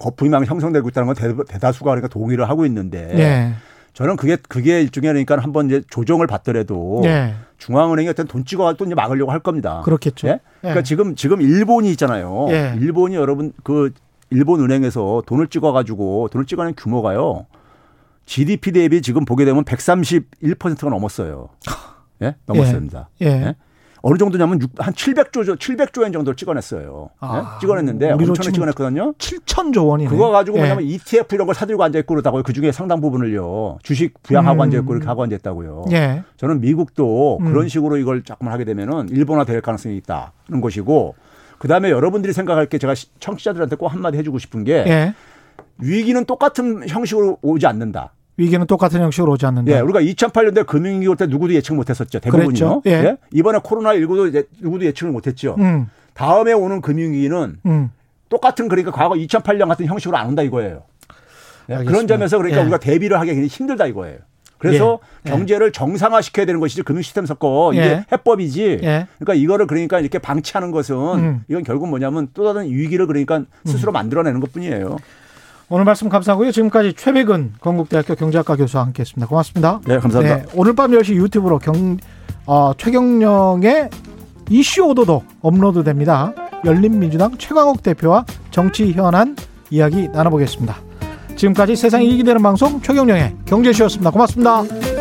거품이 막 형성되고 있다는 건 대- 대다수가 그러니까 동의를 하고 있는데 예. 저는 그게 그게 일종의 그러니까 한번 이제 조정을 받더라도 예. 중앙은행이 어떤 돈 찍어 또 이제 막으려고 할 겁니다. 그렇겠죠. 예? 그러니까 예. 지금 지금 일본이 있잖아요. 예. 일본이 여러분 그 일본 은행에서 돈을 찍어 가지고 돈을 찍어낸 규모가요. GDP 대비 지금 보게 되면 131%가 넘었어요. 예? 넘었습니다. 예. 예? 어느 정도냐면 육- 한 700조 700조 엔 정도를 찍어냈어요. 아, 예? 찍어냈는데 엄청나게 찍어냈거든요. 7천조 원이네. 그거 가지고 예. 뭐냐면 ETF 이런 걸 사들고 앉아 있고 그러다고요. 그 중에 상당 부분을요. 주식 부양하고 음. 앉아 있고 이렇게 하고 앉아 있다고요. 예. 저는 미국도 음. 그런 식으로 이걸 자꾸만 하게 되면은 일본화 될 가능성이 있다는 것이고 그다음에 여러분들이 생각할 게 제가 시- 청취자들한테 꼭 한마디 해주고 싶은 게 예. 위기는 똑같은 형식으로 오지 않는다. 위기는 똑같은 형식으로 오지 않는다. 예, 우리가 2008년도에 금융위기 올 때 누구도 예측 못했었죠. 대부분이요. 그랬죠. 예. 이번에 코로나 19도 이제 누구도 예측을 못했죠. 음. 다음에 오는 금융위기는 음. 똑같은 그러니까 과거 2008년 같은 형식으로 안 온다 이거예요. 예. 그런 점에서 그러니까 예. 우리가 대비를 하기 굉장히 힘들다 이거예요. 그래서 예. 경제를 정상화 시켜야 되는 것이지 금융 시스템 섞어 이게 예. 해법이지. 예. 그러니까 이거를 그러니까 이렇게 방치하는 것은 음. 이건 결국 뭐냐면 또 다른 위기를 그러니까 스스로 만들어내는 것뿐이에요. 오늘 말씀 감사하고요. 지금까지 최백은 건국대학교 경제학과 교수와 함께했습니다. 고맙습니다. 네, 감사합니다. 네, 오늘 밤 10시 유튜브로 경, 어, 최경령의 이슈 오도독 업로드됩니다. 열린민주당 최광욱 대표와 정치 현안 이야기 나눠보겠습니다. 지금까지 세상이 이기 되는 방송 최경령의 경제쇼였습니다. 고맙습니다.